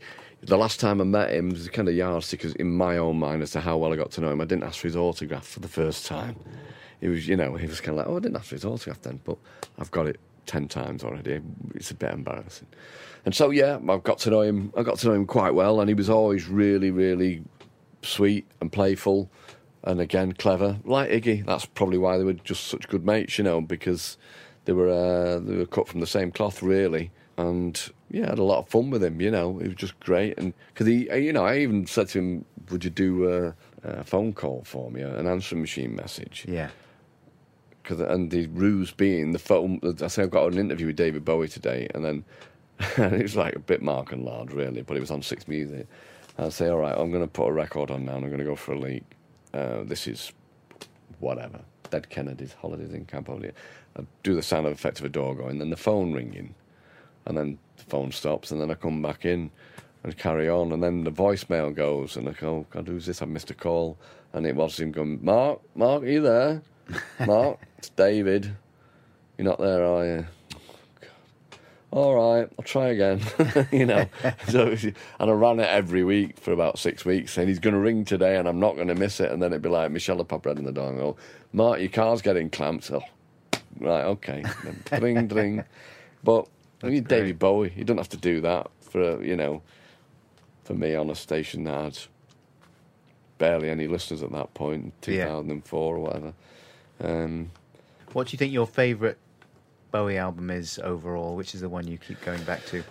the last time I met him was kind of yardstick in my own mind as to how well I got to know him. I didn't ask for his autograph for the first time. He was, you know, he was kind of like, oh, I didn't ask for his autograph then, but I've got it ten times already. It's a bit embarrassing. And so, yeah, I've got to know him. I got to know him quite well, and he was always really, really sweet and playful, and again clever, like Iggy. That's probably why they were just such good mates, you know, because they were uh, they were cut from the same cloth, really. And yeah, I had a lot of fun with him. You know, it was just great. And because he, you know, I even said to him, "Would you do a, a phone call for me, an answering machine message?" Yeah. Cause, and the ruse being the phone. I say I've got an interview with David Bowie today, and then it was like a bit Marc and Lard, really, but it was on Six Music. And I say, all right, I'm going to put a record on now, and I'm going to go for a leak. Uh, this is whatever. Dead Kennedys Holidays in Cambodia. I do the sound effect of a door going, then the phone ringing, and then the phone stops, and then I come back in and carry on, and then the voicemail goes, and I go, oh, God, who's this? I missed a call, and it was him going, Marc, Marc, are you there? Marc, it's David. You're not there, are you? all right, I'll try again. you know, so and I ran it every week for about six weeks, saying he's going to ring today, and I'm not going to miss it. And then it'd be like Michelle pop red in the door and go, "Marc, your car's getting clamped." Oh, right, okay, Then dring, dring. But I mean, great. David Bowie, you don't have to do that for you know, for me on a station that had barely any listeners at that point, Yeah. 2004 or whatever. Um, What do you think your favourite Bowie album is overall? Which is the one you keep going back to?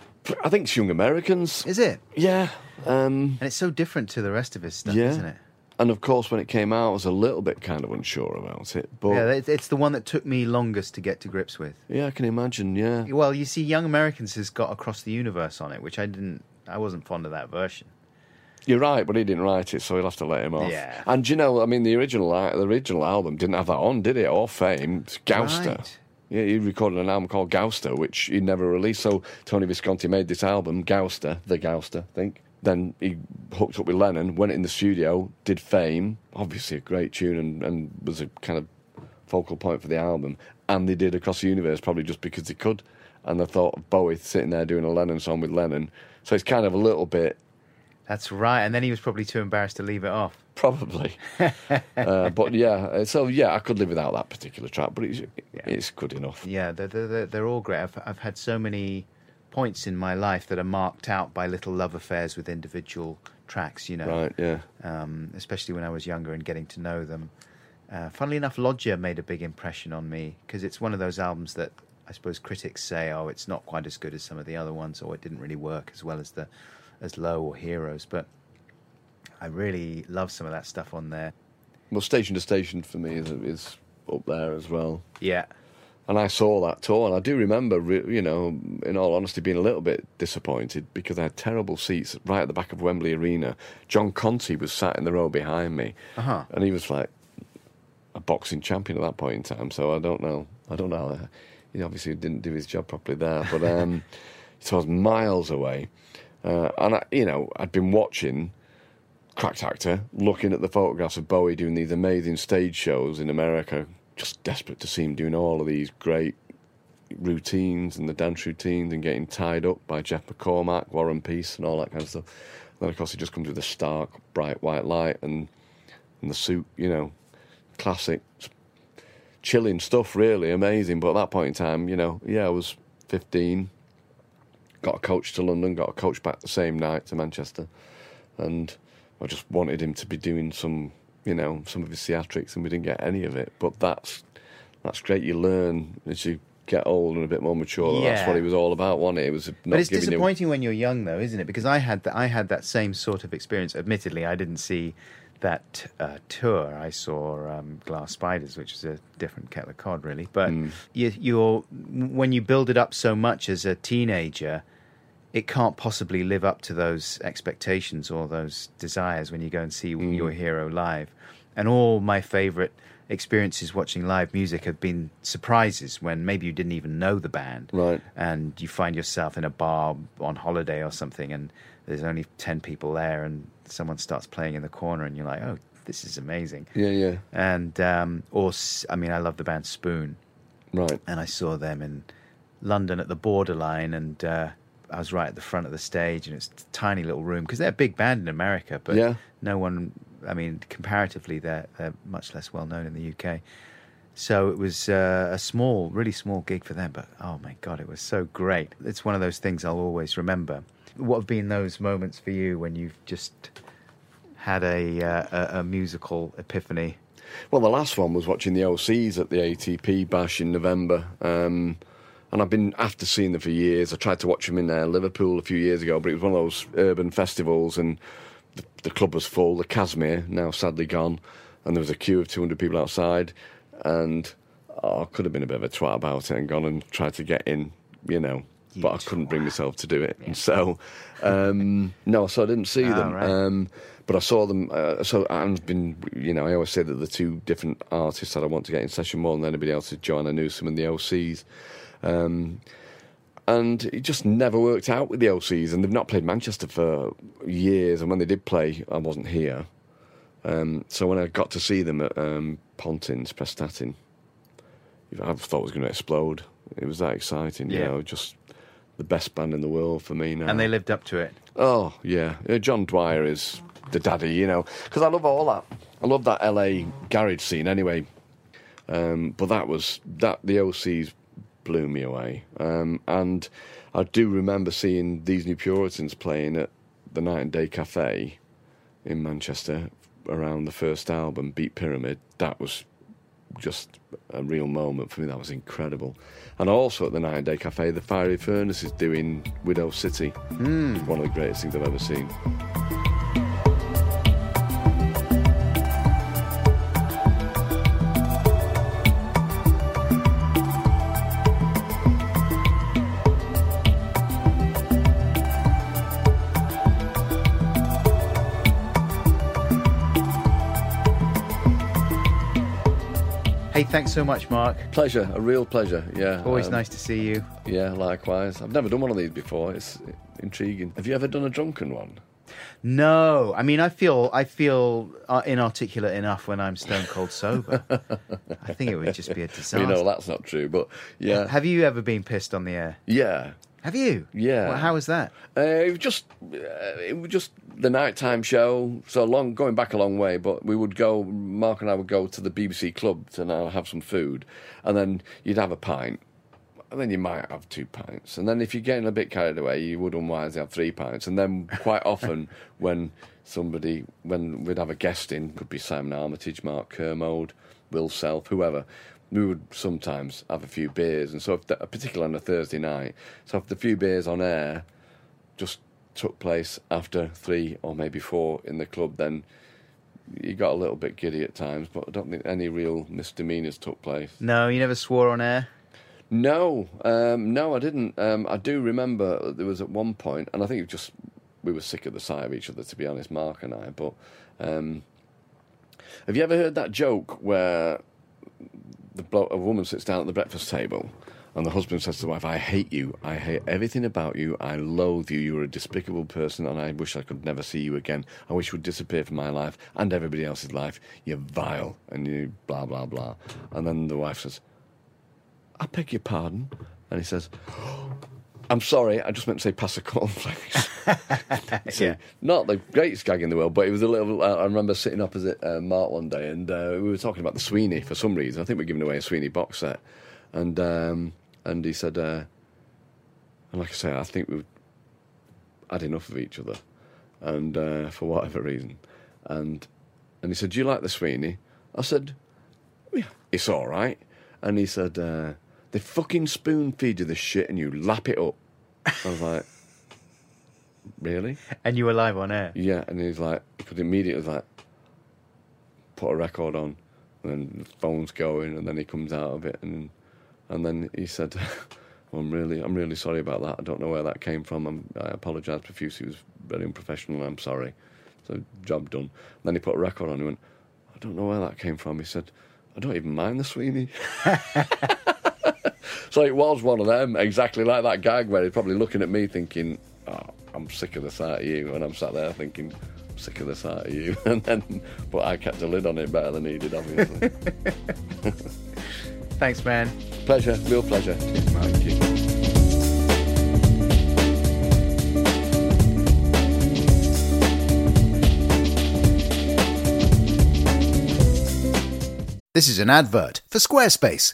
I think it's Young Americans. Is it? Yeah. Um, And it's so different to the rest of his stuff, Yeah. isn't it? And of course, when it came out, I was a little bit kind of unsure about it. But Yeah, it's the one that took me longest to get to grips with. Yeah, I can imagine. Yeah. Well, you see, Young Americans has got Across the Universe on it, which I didn't. I wasn't fond of that version. You're right, but he didn't write it, so he'll have to let him off. Yeah. And you know, I mean, the original the original album didn't have that on, did it? Or Fame, it's Gouster. Right. Yeah, he recorded an album called Gouster, which he never released. So Tony Visconti made this album, Gouster, the Gouster, I think. Then he hooked up with Lennon, went in the studio, did Fame, obviously a great tune, and, and was a kind of focal point for the album. And they did Across the Universe probably just because they could. And they thought of Bowie sitting there doing a Lennon song with Lennon. So it's kind of a little bit That's right. And then he was probably too embarrassed to leave it off. Probably, uh, but yeah. uh, So yeah, I could live without that particular track, but it's it's good enough. Yeah, they're, they're, they're- they're all great. I've, I've had so many points in my life that are marked out by little love affairs with individual tracks, you know. Right? Yeah. um, especially when I was younger and getting to know them. Uh, funnily enough, Lodger made a big impression on me because it's one of those albums that I suppose critics say, "Oh, it's not quite as good as some of the other ones," or "It didn't really work as well as the as Low or Heroes." But I really love some of that stuff on there. Well, Station to Station for me is is up there as well. Yeah, And I saw that tour, and I do remember, you know, in all honesty, being a little bit disappointed because I had terrible seats right at the back of Wembley Arena. John Conteh was sat in the row behind me, Uh-huh. and he was like a boxing champion at that point in time. So I don't know, I don't know. how- He obviously didn't do his job properly there, but um, so I was miles away, uh, and I, you know, I'd been watching. Cracked actor, looking at the photographs of Bowie doing these amazing stage shows in America, just desperate to see him doing all of these great routines and the dance routines and getting tied up by Geoff MacCormack, Warren Peace, and all that kind of stuff. then, of course, he just comes with a stark, bright white light and, and the suit, you know, classic, chilling stuff, really amazing. But at that point in time, you know, yeah, I was 15, got a coach to London, got a coach back the same night to Manchester, and I just wanted him to be doing some, you know, some of his theatrics, and we didn't get any of it. But that's that's great. You learn as you get old and a bit more mature. that That's what he was all about, wasn't it? It was not but it's giving you. disappointing when you're young, though, isn't it? Because I had that. I had that same sort of experience. Admittedly, I didn't see that uh, tour. I saw um, Glass Spiders, which is a different kettle of cod, really. But Hmm. you, you're when you build it up so much as a teenager, it can't possibly live up to those expectations or those desires when you go and see Hmm. your hero live. And all my favourite experiences watching live music have been surprises when maybe you didn't even know the band Right. and you find yourself in a bar on holiday or something and there's only 10 people there and someone starts playing in the corner and you're like oh this is amazing Yeah, yeah, and um or i mean i love the band spoon right. and i saw them in london at the borderline and uh I was right at the front of the stage, and it's a tiny little room because they're a big band in America, but Yeah. no one. I mean, comparatively, they're they're much less well known in the UK. So it was uh, a small, really small gig for them, but oh my god, it was so great. It's one of those things I'll always remember. What have been those moments for you when you've just had a uh, a, a musical epiphany? Well, the last one was watching the OCs at the ATP Bash in November. Um, and I've been after seeing them for years. I tried to watch them in uh, Liverpool a few years ago, but it was one of those urban festivals, and the, the club was full. The Kazimier, now sadly gone, and there was a queue of 200 people outside. And oh, I could have been a bit of a twat about it and gone and tried to get in, you know. You but I couldn't bring myself to do it. And so, um, no, so I didn't see Oh, them. right. Um, but I saw them. Uh, so I've been, you know, I always say that the two different artists that I want to get in session more than anybody else is Joanna Newsom and the OCs. Um, and it just never worked out with the OCs, and they've not played Manchester for years. And when they did play, I wasn't here. Um, so when I got to see them at um, Pontins, Prestatyn, I thought it was going to explode. It was that exciting, you Yeah. know, just the best band in the world for me now. And they lived up to it. Oh yeah, Uh, John Dwyer is the daddy, you know, because I love all that. I love that LA garage scene anyway. Um, but that was that the OCs blew me away, um, and I do remember seeing these New Puritans playing at the Night and Day Cafe in Manchester around the first album, Beat Pyramid. That was just a real moment for me. That was incredible. And also at the Night and Day Cafe, the Fiery Furnace is doing Widow City. Mm. One of the greatest things I've ever seen. Thanks so much, Marc. Pleasure, a real pleasure. Yeah, Always um, nice to see you. Yeah, likewise. I've never done one of these before. It's intriguing. Have you ever done a drunken one? No, I mean, I feel I feel uh, inarticulate enough when I'm stone cold sober. I think it would just be a disaster. You know that's not true, but yeah, Have you ever been pissed on the air? yeah. Have you? Yeah. Well, how was that? Uh, it was just uh, it was just the nighttime show. So long going back a long way, but we would go. Mark and I would go to the BBC club to now have some food, and then you'd have a pint, and then you might have two pints, and then if you're getting a bit carried away, you would unwisely have three pints, and then quite often when somebody when we'd have a guest in, could be Simon Armitage, Mark Kermode, Will Self, whoever. We would sometimes have a few beers, and so if the, particularly on a Thursday night, so if the few beers on air just took place after three or maybe four in the club, then you got a little bit giddy at times. But I don't think any real misdemeanors took place. No, you never swore on air. No, um, no, I didn't. Um, I do remember there was at one point, and I think it was just we were sick of the sight of each other, to be honest, Mark and I. But um, have you ever heard that joke where the blo- a woman sits down at the breakfast table? And the husband says to the wife, I hate you. I hate everything about you. I loathe you. You're a despicable person, and I wish I could never see you again. I wish you would disappear from my life and everybody else's life. You're vile, and you blah, blah, blah. And then the wife says, I beg your pardon. And he says, I'm sorry, I just meant to say pass a cornflakes. so, Yeah. Not the greatest gag in the world, but it was a little. Uh, I remember sitting opposite uh, Mark one day and uh, we were talking about the Sweeney for some reason. I think we are giving away a Sweeney box set. And um, and he said, uh, and like I say, I think we've had enough of each other. And uh, for whatever reason. And and he said, Do you like the Sweeney? I said, yeah, it's all right. And he said, uh, they fucking spoon feed you this shit and you lap it up. I was like, really? And you were live on air. Yeah. And he's like, could immediately like put a record on, and then the phone's going, and then he comes out of it, and and then he said, well, "I'm really, I'm really sorry about that. I don't know where that came from. I'm, I apologise profusely. It was very unprofessional. I'm sorry." So job done. And then he put a record on. He went, "I don't know where that came from." He said, "I don't even mind the Sweeney." so it was one of them, exactly like that gag where he's probably looking at me thinking, oh, I'm sick of the sight of you. And I'm sat there thinking, I'm sick of the sight of you. And then, but I kept a lid on it better than he did, obviously. Thanks, man. pleasure, real pleasure. Thank you. This is an advert for Squarespace.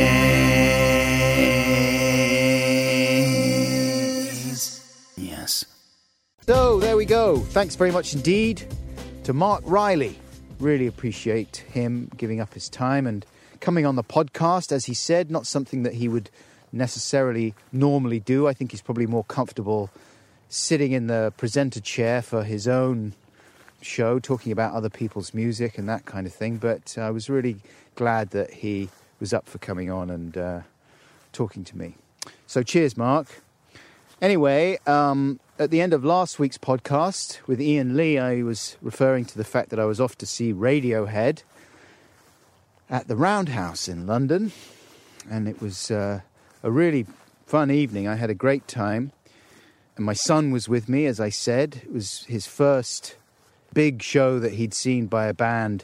We go. Thanks very much indeed to Marc Riley. Really appreciate him giving up his time and coming on the podcast. As he said, not something that he would necessarily normally do. I think he's probably more comfortable sitting in the presenter chair for his own show talking about other people's music and that kind of thing. But I was really glad that he was up for coming on and uh, talking to me. So cheers, Marc. Anyway, um, at the end of last week's podcast with Ian Lee, I was referring to the fact that I was off to see Radiohead at the Roundhouse in London, and it was uh, a really fun evening. I had a great time, and my son was with me, as I said. It was his first big show that he'd seen by a band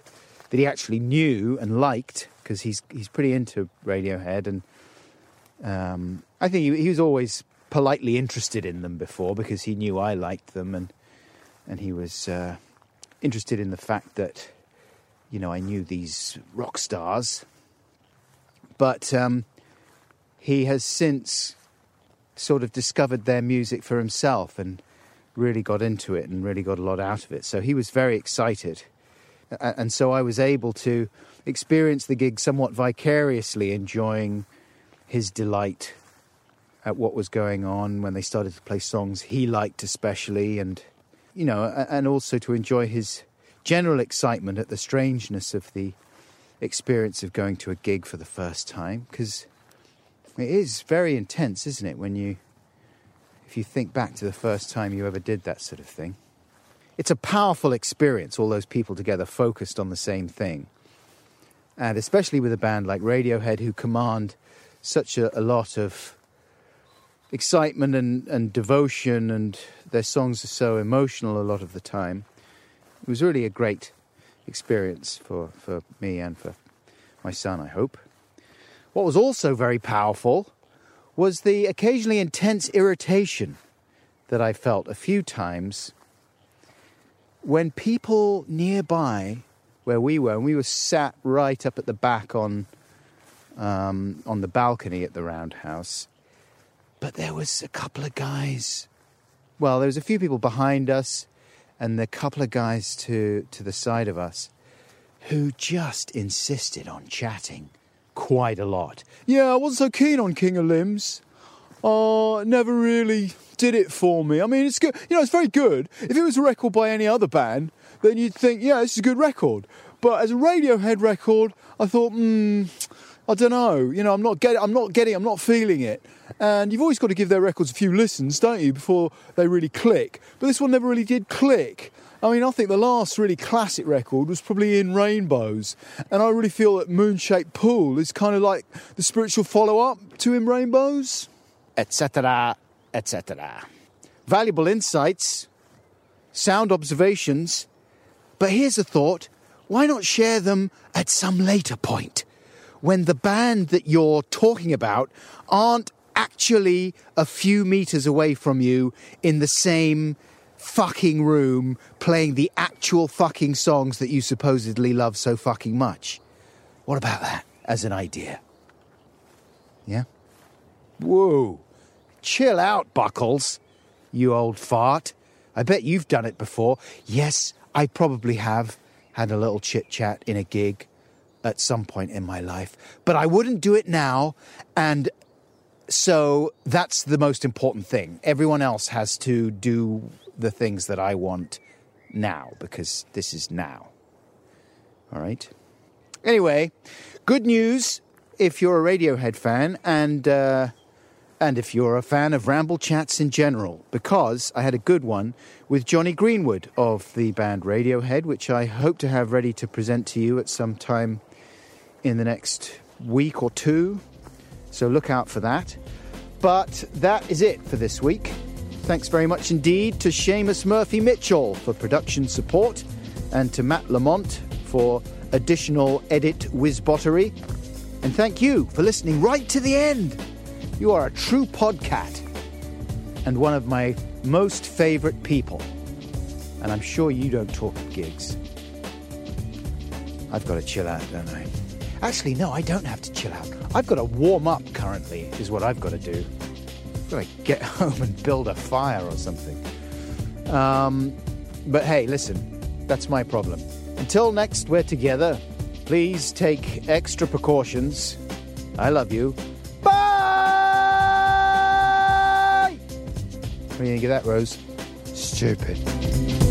that he actually knew and liked because he's he's pretty into Radiohead, and um, I think he, he was always politely interested in them before because he knew I liked them, and and he was uh, interested in the fact that you know I knew these rock stars, but um, he has since sort of discovered their music for himself and really got into it and really got a lot out of it. So he was very excited. And so I was able to experience the gig somewhat vicariously, enjoying his delight at what was going on when they started to play songs he liked, especially, and, you know, and also to enjoy his general excitement at the strangeness of the experience of going to a gig for the first time. Because it is very intense, isn't it, when you if you think back to the first time you ever did that sort of thing. It's a powerful experience, all those people together focused on the same thing. And especially with a band like Radiohead, who command such a, a lot of excitement and, and devotion, and their songs are so emotional a lot of the time. It was really a great experience for, for me and for my son, I hope. What was also very powerful was the occasionally intense irritation that I felt a few times when people nearby where we were, and we were sat right up at the back on um, on the balcony at the roundhouse, but there was a couple of guys. Well, there was a few people behind us, and a couple of guys to to the side of us who just insisted on chatting quite a lot. Yeah, I wasn't so keen on King of Limbs. Oh, it never really did it for me. I mean, it's good. You know, it's very good. If it was a record by any other band, then you'd think, yeah, this is a good record. But as a Radiohead record, I thought, hmm, I don't know. You know, I'm not getting, I'm not getting, I'm not feeling it. And you've always got to give their records a few listens, don't you, before they really click. But this one never really did click. I mean, I think the last really classic record was probably In Rainbows. And I really feel that Moonshaped Pool is kind of like the spiritual follow up to In Rainbows, etc., etc. Valuable insights, sound observations. But here's a thought why not share them at some later point when the band that you're talking about aren't actually a few meters away from you in the same fucking room playing the actual fucking songs that you supposedly love so fucking much? What about that as an idea? Yeah? Whoa. Chill out, Buckles, you old fart. I bet you've done it before. Yes, I probably have had a little chit chat in a gig at some point in my life, but I wouldn't do it now. And so that's the most important thing. Everyone else has to do the things that I want now because this is now. All right. Anyway, good news if you're a Radiohead fan and uh, and if you're a fan of Ramble Chats in general, because I had a good one with Jonny Greenwood of the band Radiohead, which I hope to have ready to present to you at some time in the next week or two. So look out for that. But that is it for this week. Thanks very much indeed to Seamus Murphy Mitchel for production support and to Matt Lamont for additional edit whizbottery. And thank you for listening right to the end. You are a true podcat and one of my most favourite people. And I'm sure you don't talk at gigs. I've got to chill out, don't I? Actually, no, I don't have to chill out. I've got to warm up currently, is what I've got to do. I've got to get home and build a fire or something. Um, but hey, listen, that's my problem. Until next we're together, please take extra precautions. I love you. Bye! What do you think of that, Rose? Stupid.